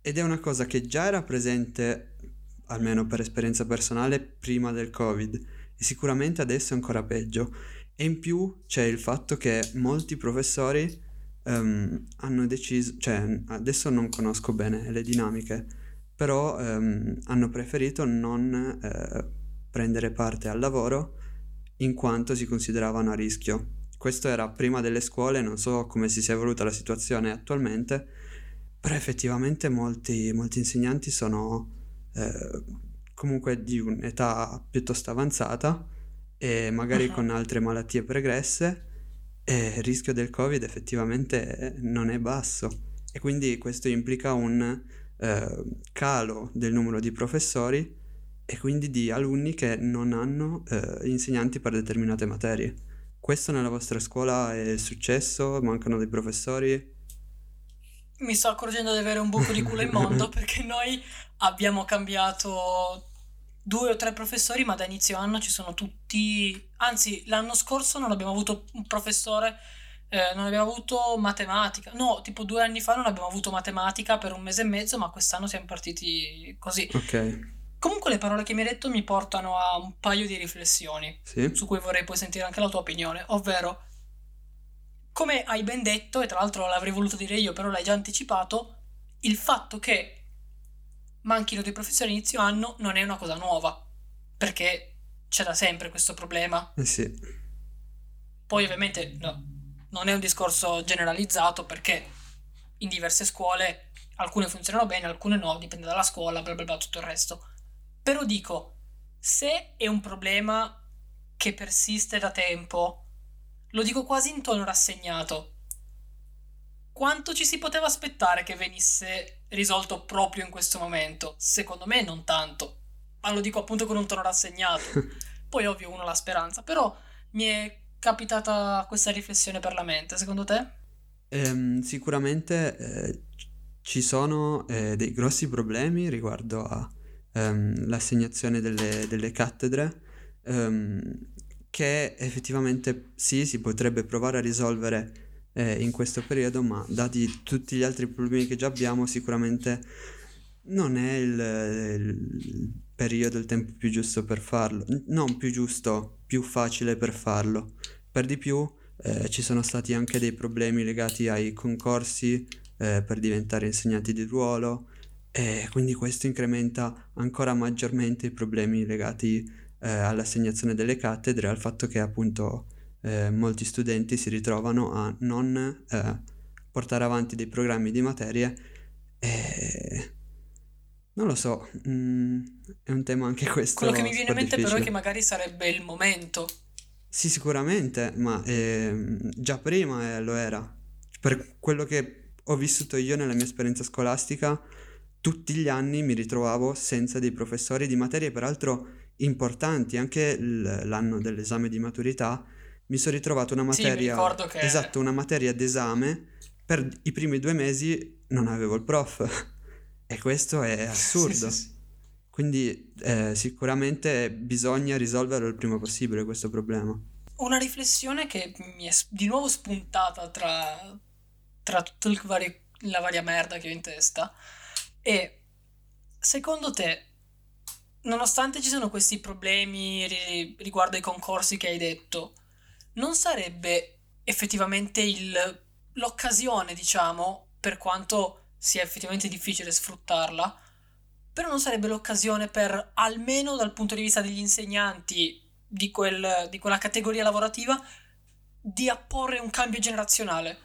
ed è una cosa che già era presente, almeno per esperienza personale, prima del Covid e sicuramente adesso è ancora peggio. E in più c'è il fatto che molti professori ehm, hanno deciso, cioè adesso non conosco bene le dinamiche, però ehm, hanno preferito non eh, prendere parte al lavoro in quanto si consideravano a rischio. Questo era prima delle scuole, non so come si sia evoluta la situazione attualmente, però effettivamente molti, molti insegnanti sono eh, comunque di un'età piuttosto avanzata e magari Mhm. con altre malattie pregresse e il rischio del Covid effettivamente non è basso e quindi questo implica un eh, calo del numero di professori e quindi di alunni che non hanno eh, insegnanti per determinate materie. Questo nella vostra scuola è successo? Mancano dei professori? Mi sto accorgendo di avere un buco di culo immondo perché noi abbiamo cambiato due o tre professori, ma da inizio anno ci sono tutti. Anzi, l'anno scorso non abbiamo avuto un professore, eh, non abbiamo avuto matematica. No, tipo due anni fa non abbiamo avuto matematica per un mese e mezzo, ma quest'anno siamo partiti così. Ok, Comunque, le parole che mi hai detto mi portano a un paio di riflessioni sì. su cui vorrei poi sentire anche la tua opinione, ovvero come hai ben detto, e tra l'altro l'avrei voluto dire io, però l'hai già anticipato, il fatto che manchino dei professori inizio anno non è una cosa nuova, perché c'è da sempre questo problema. Eh sì, Poi ovviamente no, non è un discorso generalizzato perché in diverse scuole alcune funzionano bene, alcune no, dipende dalla scuola, bla bla bla, tutto il resto. Però dico, se è un problema che persiste da tempo, lo dico quasi in tono rassegnato, quanto ci si poteva aspettare che venisse risolto proprio in questo momento? Secondo me non tanto, ma lo dico appunto con un tono rassegnato. Poi ovvio uno ha la speranza, però mi è capitata questa riflessione per la mente, secondo te? Ehm, sicuramente eh, ci sono eh, dei grossi problemi riguardo all'assegnazione delle, delle cattedre ehm, che effettivamente sì, si potrebbe provare a risolvere eh, in questo periodo, ma dati tutti gli altri problemi che già abbiamo, sicuramente non è il, il periodo, il tempo più giusto per farlo. Non più giusto, più facile per farlo. Per di più, eh, ci sono stati anche dei problemi legati ai concorsi eh, per diventare insegnanti di ruolo e quindi questo incrementa ancora maggiormente i problemi legati eh, all'assegnazione delle cattedre, al fatto che appunto eh, molti studenti si ritrovano a non eh, portare avanti dei programmi di materie e non lo so, mm, è un tema anche questo Quello che mi viene in mente però è che difficile. magari sarebbe il momento. Sì, sicuramente, ma ehm, già prima eh, lo era. Per quello che ho vissuto io nella mia esperienza scolastica, tutti gli anni mi ritrovavo senza dei professori di materie, peraltro importanti, anche l'anno dell'esame di maturità, mi sono ritrovato una Sì, materia, ricordo che- esatto, una materia d'esame, per i primi due mesi non avevo il prof. E questo è assurdo. Sì, sì, sì. Quindi eh, sicuramente bisogna risolverlo il prima possibile questo problema. Una riflessione che mi è di nuovo spuntata tra, tra tutta il vari- la varia merda che ho in testa è, secondo te, nonostante ci siano questi problemi ri- riguardo ai concorsi che hai detto, non sarebbe effettivamente il- l'occasione, diciamo, per quanto sia effettivamente difficile sfruttarla, però non sarebbe l'occasione per, almeno dal punto di vista degli insegnanti di, quel- di quella categoria lavorativa, di apporre un cambio generazionale.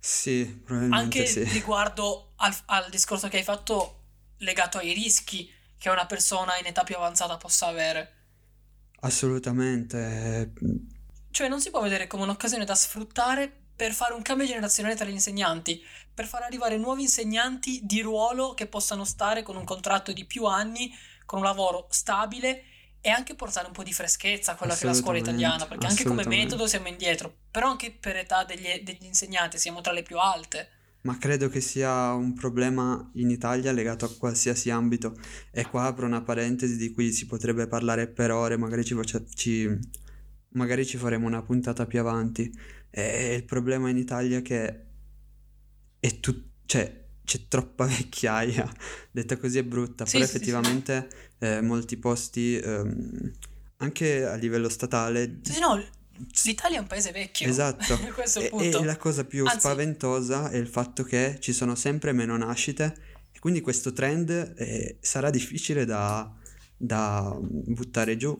Sì, probabilmente Anche sì. riguardo al, al discorso che hai fatto legato ai rischi che una persona in età più avanzata possa avere. Assolutamente. eh, Cioè non si può vedere come un'occasione da sfruttare per fare un cambio generazionale tra gli insegnanti, per far arrivare nuovi insegnanti di ruolo che possano stare con un contratto di più anni, con un lavoro stabile e anche portare un po' di freschezza a quella che è la scuola italiana, perché anche come metodo siamo indietro, però anche per età degli, degli insegnanti siamo tra le più alte. Ma credo che sia un problema in Italia legato a qualsiasi ambito. E qua apro una parentesi di cui si potrebbe parlare per ore, magari ci, faccia- ci- magari ci faremo una puntata più avanti. E il problema in Italia è che è tu- cioè, c'è troppa vecchiaia, detta così è brutta, Sì, però sì, sì. effettivamente eh, molti posti, ehm, anche a livello statale, Sì, no, l'Italia è un paese vecchio. Esatto. E, e la cosa più Anzi- spaventosa è il fatto che ci sono sempre meno nascite e quindi questo trend eh, sarà difficile da, da buttare giù.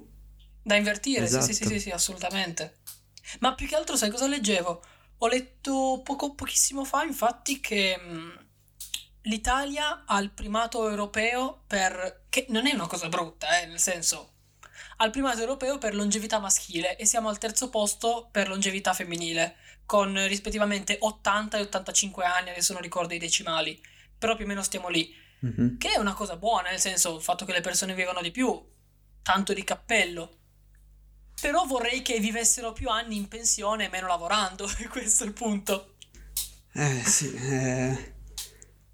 Da invertire, sì, sì, sì, Esatto. sì, sì, assolutamente. Ma più che altro, sai cosa leggevo? Ho letto poco, pochissimo fa, infatti, che mh, l'Italia ha il primato europeo per... che non è una cosa brutta, eh, nel senso... Ha il primato europeo per longevità maschile e siamo al terzo posto per longevità femminile, con rispettivamente 80 e 85 anni, adesso non ricordo i decimali, però più o meno stiamo lì. Mhm. Che è una cosa buona, nel senso, il fatto che le persone vivano di più, tanto di cappello. Però vorrei che vivessero più anni in pensione e meno lavorando, e questo è il punto. Eh sì, eh,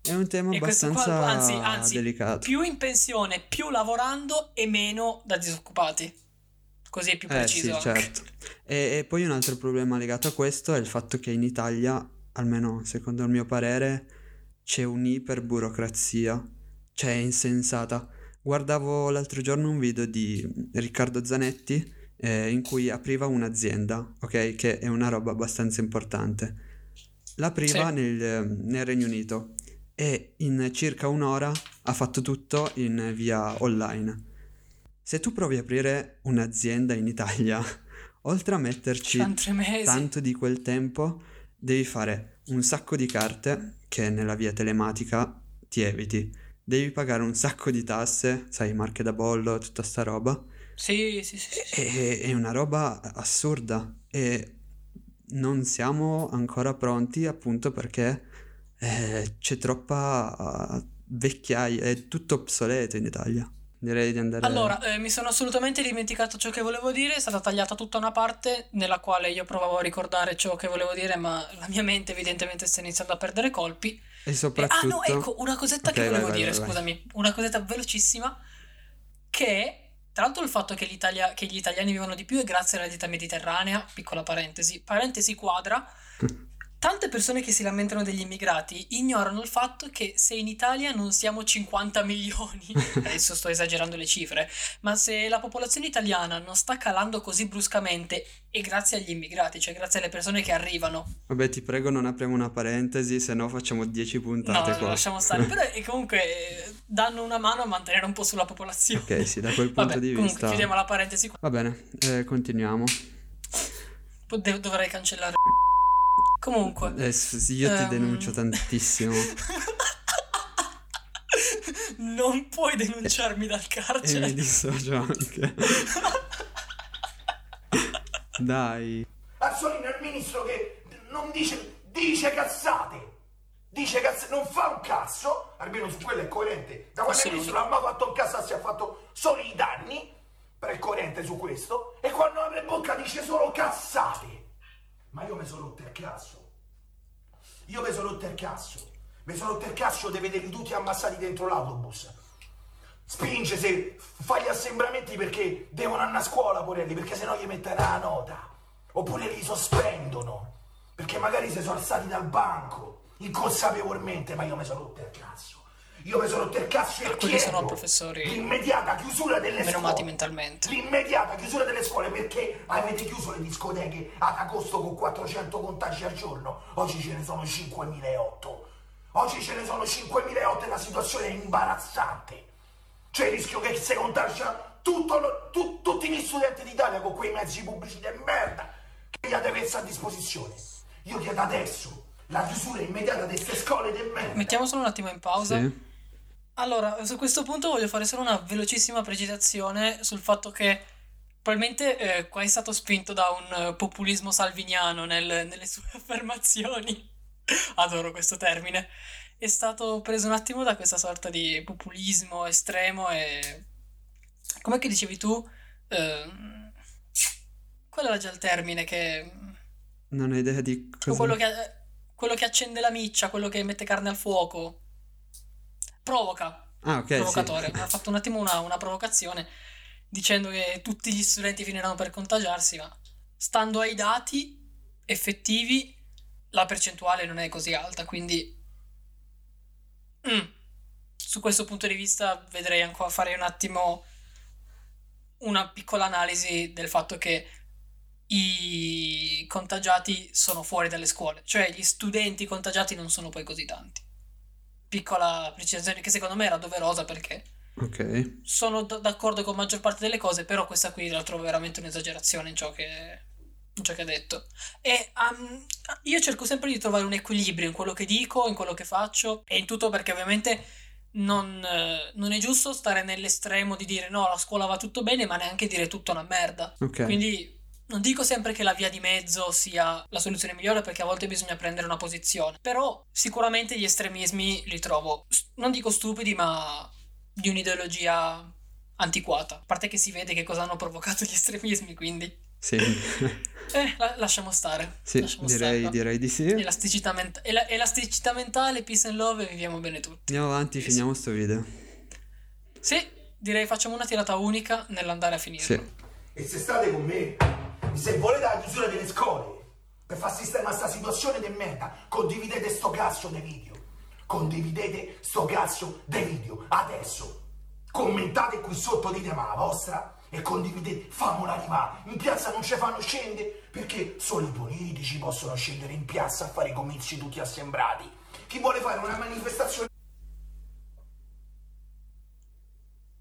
è un tema E questo qua- abbastanza anzi, anzi, delicato. Più in pensione, più lavorando e meno da disoccupati. Così è più Eh sì, preciso anche. certo. E, e poi un altro problema legato a questo è il fatto che in Italia, almeno secondo il mio parere, c'è un'iperburocrazia, cioè è insensata. Guardavo l'altro giorno un video di Riccardo Zanetti eh, in cui apriva un'azienda, ok? Che è una roba abbastanza importante. L'apriva Sì. nel, nel Regno Unito e in circa un'ora ha fatto tutto in via online. Se tu provi a aprire un'azienda in Italia, oltre a metterci tanto di quel tempo, devi fare un sacco di carte che nella via telematica ti eviti. Devi pagare un sacco di tasse, sai, marche da bollo, tutta sta roba. Sì, sì, sì, sì. E- È una roba assurda e non siamo ancora pronti appunto perché eh, c'è troppa eh, vecchiaia, è tutto obsoleto in Italia. Direi di andare... Allora, eh, mi sono assolutamente dimenticato ciò che volevo dire, è stata tagliata tutta una parte nella quale io provavo a ricordare ciò che volevo dire, ma la mia mente evidentemente sta iniziando a perdere colpi. E Eh, soprattutto... ah no, ecco, una cosetta Ok, che vai, volevo vai, dire, vai, vai. scusami, una cosetta velocissima, che tra l'altro il fatto che, l'Italia- che gli italiani vivono di più è grazie alla dieta mediterranea, piccola parentesi, parentesi quadra, tante persone che si lamentano degli immigrati ignorano il fatto che se in Italia non siamo 50 milioni, adesso sto esagerando le cifre, ma se la popolazione italiana non sta calando così bruscamente è grazie agli immigrati, cioè grazie alle persone che arrivano. Vabbè, ti prego, non apriamo una parentesi, se no facciamo 10 No, puntate qua. lasciamo stare. Però comunque danno una mano a mantenere un po' sulla popolazione. Ok, sì, da quel punto Vabbè, di comunque vista. chiudiamo la parentesi qua. Va bene, eh, continuiamo. Dovrei cancellare. Comunque. S- sì, io ti Ehm. denuncio tantissimo. non puoi denunciarmi dal E carcere. mi dissocio anche. Dai. Azzolino è il ministro che non dice, dice cazzate. Dice cazzate, non fa un cazzo, almeno su quello è coerente. Da quando il ministro non ha mai fatto un cazzo, si è fatto solo i danni, però è coerente su questo. E quando apre bocca dice solo cazzate. Ma io mi sono rotto il cazzo. Io mi sono rotto il cazzo. Mi sono rotto il cazzo di vederli tutti ammassati dentro l'autobus. Spinge se fa gli assembramenti perché devono andare a scuola, porelli, perché sennò gli mettono la nota. Oppure li sospendono, perché magari si sono alzati dal banco, inconsapevolmente, ma io mi sono rotto il cazzo. Io mi sono rotto il cazzo e Quelli sono professori l'immediata chiusura delle scuole. mentalmente. L'immediata chiusura delle scuole perché avete chiuso le discoteche ad agosto con 400 contagi al giorno. Oggi ce ne sono 5.008. Oggi ce ne sono 5.008 e la situazione è imbarazzante. C'è il rischio che si contagia tutto lo- tu- tutti gli studenti d'Italia con quei mezzi pubblici di merda che gli avete messo a disposizione. Io chiedo adesso la chiusura immediata di queste scuole di merda. Mettiamo solo un attimo in pausa. Sì. Allora, su questo punto voglio fare solo una velocissima precisazione sul fatto che probabilmente eh, qua è stato spinto da un eh, populismo salviniano nel- nelle sue affermazioni. Adoro questo termine. È stato preso un attimo da questa sorta di populismo estremo e... Come che dicevi tu? Ehm, Qual era già il termine che... Non ho idea di cosa... Quello che, quello che accende la miccia, quello che mette carne al fuoco. Provoca Ah, ok, sì. provocatore. Ha fatto un attimo una, una provocazione dicendo che tutti gli studenti finiranno per contagiarsi, ma stando ai dati effettivi la percentuale non è così alta, quindi Mm. su questo punto di vista vedrei ancora fare un attimo una piccola analisi del fatto che i contagiati sono fuori dalle scuole, cioè gli studenti contagiati non sono poi così tanti. Piccola precisazione che secondo me era doverosa perché Ok. sono d- d'accordo con maggior parte delle cose, però questa qui la trovo veramente un'esagerazione in ciò che, in ciò che ha detto. E um, io cerco sempre di trovare un equilibrio in quello che dico, in quello che faccio e in tutto perché ovviamente non, non è giusto stare nell'estremo di dire no, la scuola va tutto bene, ma neanche dire tutto una merda. Ok. Quindi non dico sempre che la via di mezzo sia la soluzione migliore perché a volte bisogna prendere una posizione, però sicuramente gli estremismi li trovo, non dico stupidi, ma di un'ideologia antiquata. A parte che si vede che cosa hanno provocato gli estremismi, quindi... Sì. Eh, la- lasciamo stare. sì, lasciamo direi, stare. direi di sì. Elasticità, ment- ela- elasticità mentale, peace and love e viviamo bene tutti. Andiamo avanti, Sì, finiamo sto video. Sì, direi facciamo una tirata unica nell'andare a finire. Sì. E se state con me, se volete la chiusura delle scuole per far sistema a sta situazione di merda, condividete sto cazzo di video. Condividete sto cazzo di video adesso. Commentate qui sotto, dite ma la vostra e condividete, famola arrivare. In piazza non ci fanno scendere perché solo i politici possono scendere in piazza a fare i comizi tutti assembrati. Chi vuole fare una manifestazione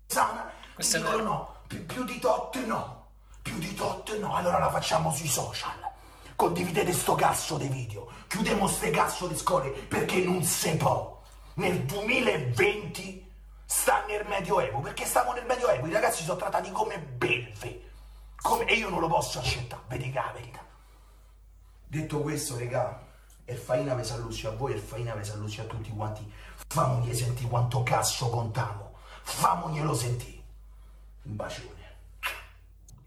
sana, Questo dicono no, più, più di tot no, più di tot no, allora la facciamo sui social. Condividete sto cazzo di video, chiudiamo ste cazzo di scuole perché non si può. Nel 2020 sta nel Medioevo, perché stiamo nel Medioevo, i ragazzi sono trattati come belve. Come- e io non lo posso accettare, vedi che la verità. Detto questo, regà, il faina vi saluti a voi, il faina vi saluti a tutti quanti. Famogli sentire quanto cazzo contiamo. Famoglielo sentire. Un bacione.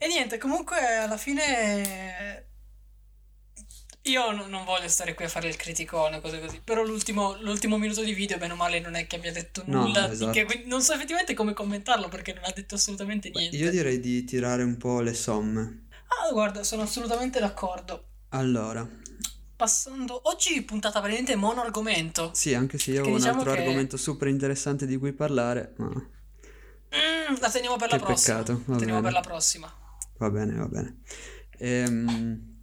E niente, comunque alla fine io non voglio stare qui a fare il criticone cose così, però l'ultimo, l'ultimo minuto di video, bene o male, non è che abbia detto No, nulla, esatto. che- non so effettivamente come commentarlo perché non ha detto assolutamente niente. Io direi di tirare un po' le somme. Ah, guarda, sono assolutamente d'accordo. Allora, Passando, oggi puntata praticamente mono argomento. sì, anche se io ho un diciamo altro che- argomento super interessante di cui parlare, ma Mm, la teniamo per la Che prossima. peccato, La teniamo bene. per la prossima. Va bene, va bene. Ehm,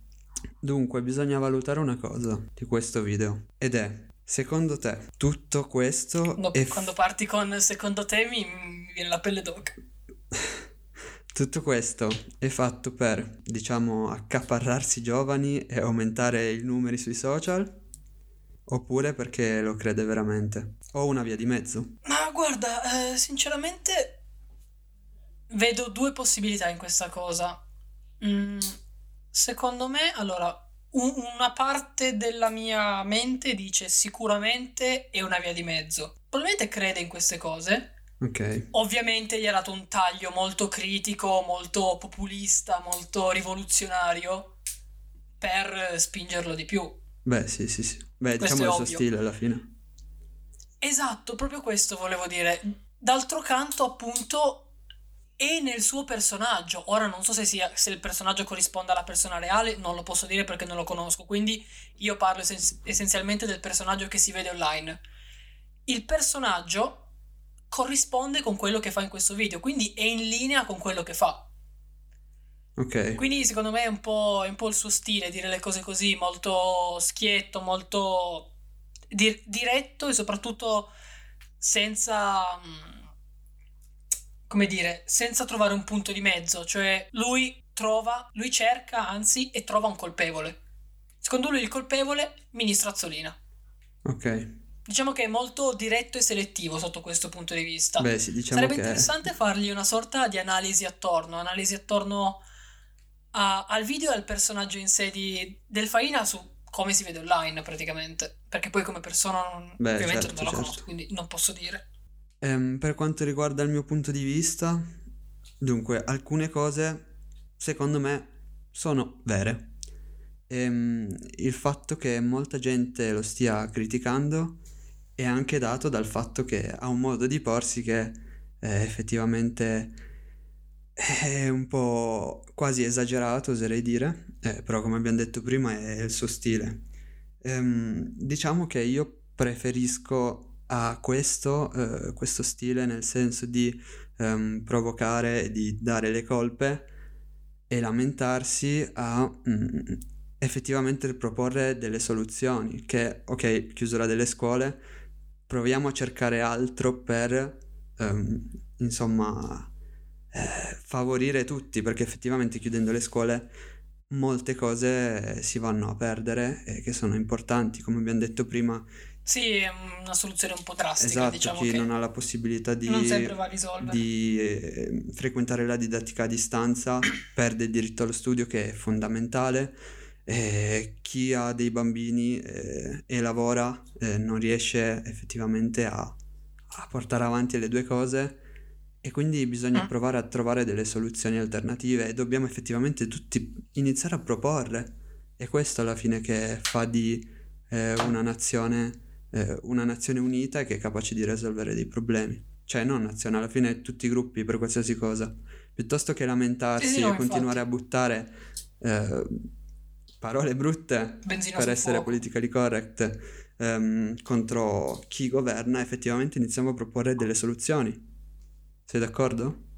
dunque, bisogna valutare una cosa di questo video ed è, secondo te, tutto questo Quando, è f- quando parti con secondo te mi, mi viene la pelle d'oca. Tutto questo è fatto per, diciamo, accaparrarsi giovani e aumentare i numeri sui social? Oppure perché lo crede veramente? O una via di mezzo? Ma guarda, eh, sinceramente vedo due possibilità in questa cosa. Mm, secondo me, allora, un- una parte della mia mente dice sicuramente è una via di mezzo. Probabilmente crede in queste cose. Ok, Ovviamente gli ha dato un taglio molto critico, molto populista, molto rivoluzionario per spingerlo di più. beh sì sì sì, beh Questo diciamo il suo stile alla fine. Esatto, proprio questo volevo dire. D'altro canto, appunto, è nel suo personaggio. Ora non so se, sia, se il personaggio corrisponda alla persona reale, non lo posso dire perché non lo conosco. Quindi io parlo essen- essenzialmente del personaggio che si vede online. Il personaggio corrisponde con quello che fa in questo video, quindi è in linea con quello che fa. Ok. Quindi secondo me è un po', è un po' il suo stile dire le cose così, molto schietto, molto di- diretto e soprattutto senza, mm, come dire, senza trovare un punto di mezzo, cioè lui trova, lui cerca anzi e trova un colpevole. Secondo lui il colpevole, ministro Azzolina. Ok. Diciamo che è molto diretto e selettivo sotto questo punto di vista. Beh, sì, diciamo Sarebbe interessante fargli una sorta di analisi attorno, analisi attorno a- al video e al personaggio in sé di, del Faina su come si vede online praticamente. Perché poi come persona non, Beh, ovviamente certo, non lo conosco, certo. quindi non posso dire. Ehm, per quanto riguarda il mio punto di vista, dunque, alcune cose secondo me sono vere. Ehm, il fatto che molta gente lo stia criticando è anche dato dal fatto che ha un modo di porsi che eh, effettivamente è un po' quasi esagerato, oserei dire, eh, però come abbiamo detto prima è il suo stile. Ehm, diciamo che io preferisco a questo, eh, questo stile nel senso di ehm, provocare, di dare le colpe e lamentarsi a mm, effettivamente proporre delle soluzioni, che ok, chiusura delle scuole, proviamo a cercare altro per ehm, insomma eh, favorire tutti, perché effettivamente chiudendo le scuole molte cose si vanno a perdere e che sono importanti, come abbiamo detto prima. Sì, è una soluzione un po' drastica, Esatto, diciamo chi che non ha la possibilità di, di eh, frequentare la didattica a distanza perde il diritto allo studio che è fondamentale. E chi ha dei bambini eh, e lavora eh, non riesce effettivamente a, a portare avanti le due cose e quindi bisogna Mm. provare a trovare delle soluzioni alternative e dobbiamo effettivamente tutti iniziare a proporre. È questo alla fine che fa di eh, una nazione, eh, una nazione unita e che è capace di risolvere dei problemi. Cioè, non nazione, alla fine tutti i gruppi per qualsiasi cosa. Piuttosto che lamentarsi sì, no, e continuare infatti. a buttare eh, parole brutte Benzina per essere fuoco. politically correct ehm, contro chi governa, effettivamente iniziamo a proporre delle soluzioni. Sei d'accordo?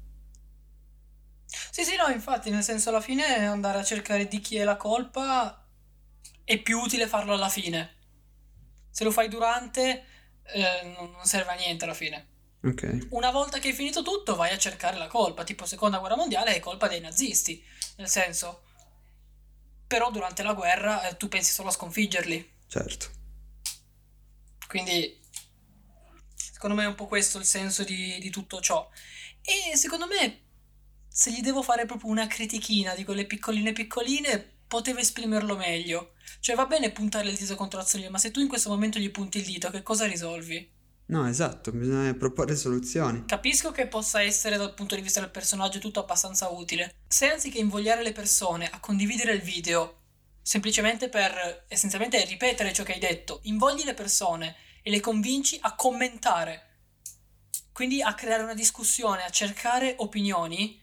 Sì, sì, no, infatti, nel senso alla fine andare a cercare di chi è la colpa è più utile farlo alla fine. Se lo fai durante, eh, non serve a niente alla fine. Ok, Una volta che hai finito tutto, vai a cercare la colpa. Tipo, seconda guerra mondiale è colpa dei nazisti. Nel senso, però durante la guerra eh, tu pensi solo a sconfiggerli. certo. Quindi, secondo me è un po' questo il senso di, di tutto ciò. E secondo me, se gli devo fare proprio una critichina di quelle piccoline piccoline, poteva esprimerlo meglio. Cioè, va bene puntare il dito contro Azzolina, ma se tu in questo momento gli punti il dito, che cosa risolvi? No, esatto, bisogna proporre soluzioni. Capisco che possa essere dal punto di vista del personaggio tutto abbastanza utile. Se anziché invogliare le persone a condividere il video, semplicemente per essenzialmente ripetere ciò che hai detto, invogli le persone e le convinci a commentare, quindi a creare una discussione, a cercare opinioni,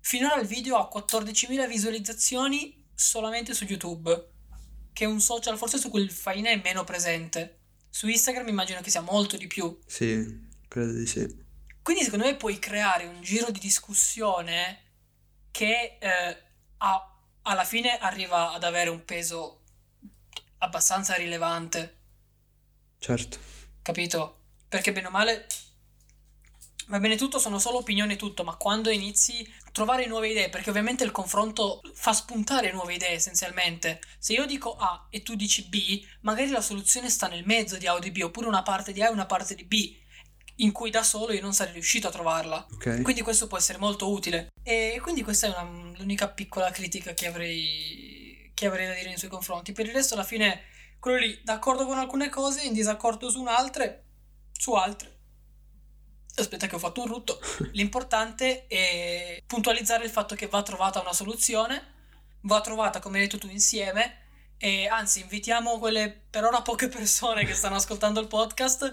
finora il video ha 14.000 visualizzazioni solamente su YouTube, che è un social forse su cui il Faina è meno presente. Su Instagram immagino che sia molto di più. Sì, credo di sì. Quindi secondo me puoi creare un giro di discussione che eh, a- alla fine arriva ad avere un peso abbastanza rilevante, Certo. capito? Perché bene o male va bene tutto, sono solo opinioni e tutto, ma quando inizi trovare nuove idee, perché ovviamente il confronto fa spuntare nuove idee essenzialmente. Se io dico A e tu dici B, magari la soluzione sta nel mezzo di A o di B, oppure una parte di A e una parte di B, in cui da solo io non sarei riuscito a trovarla. Ok. Quindi questo può essere molto utile. E quindi questa è una- l'unica piccola critica che avrei, che avrei da dire nei suoi confronti. Per il resto, alla fine, quello lì, d'accordo con alcune cose, in disaccordo su altre, su altre. Aspetta che ho fatto un rutto. L'importante è puntualizzare il fatto che va trovata una soluzione, va trovata, come hai detto tu, insieme. E anzi, invitiamo quelle per ora poche persone che stanno ascoltando il podcast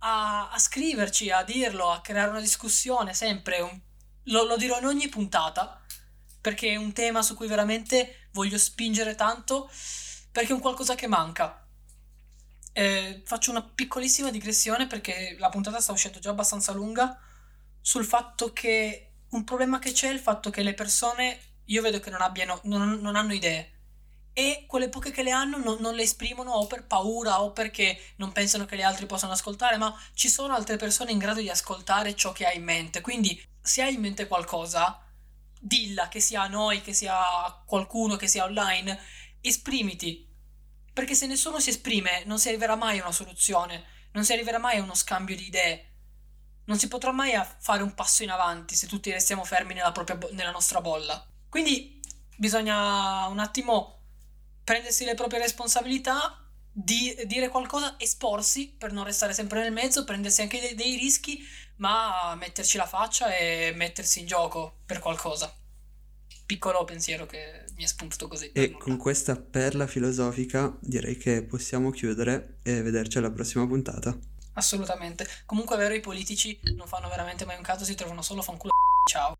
a, a scriverci, a dirlo, a creare una discussione sempre. un- lo, lo dirò in ogni puntata perché è un tema su cui veramente voglio spingere tanto perché è un qualcosa che manca. Eh, faccio una piccolissima digressione perché la puntata sta uscendo già abbastanza lunga sul fatto che un problema che c'è è il fatto che le persone io vedo che non abbiano non, non hanno idee e quelle poche che le hanno non, non, le esprimono o per paura o perché non pensano che gli altri possano ascoltare, ma ci sono altre persone in grado di ascoltare ciò che hai in mente. Quindi se hai in mente qualcosa, dilla, che sia a noi, che sia a qualcuno, che sia online, esprimiti. Perché se nessuno si esprime non si arriverà mai a una soluzione, non si arriverà mai a uno scambio di idee. Non si potrà mai fare un passo in avanti se tutti restiamo fermi nella, propria, nella nostra bolla. Quindi bisogna un attimo prendersi le proprie responsabilità, di, dire qualcosa, esporsi per non restare sempre nel mezzo, prendersi anche dei, dei rischi, ma metterci la faccia e mettersi in gioco per qualcosa. Piccolo pensiero che mi è spuntato così. E con questa perla filosofica direi che possiamo chiudere e vederci alla prossima puntata. Assolutamente. Comunque è vero, i politici non fanno veramente mai un caso, si trovano solo fanculo. Ciao.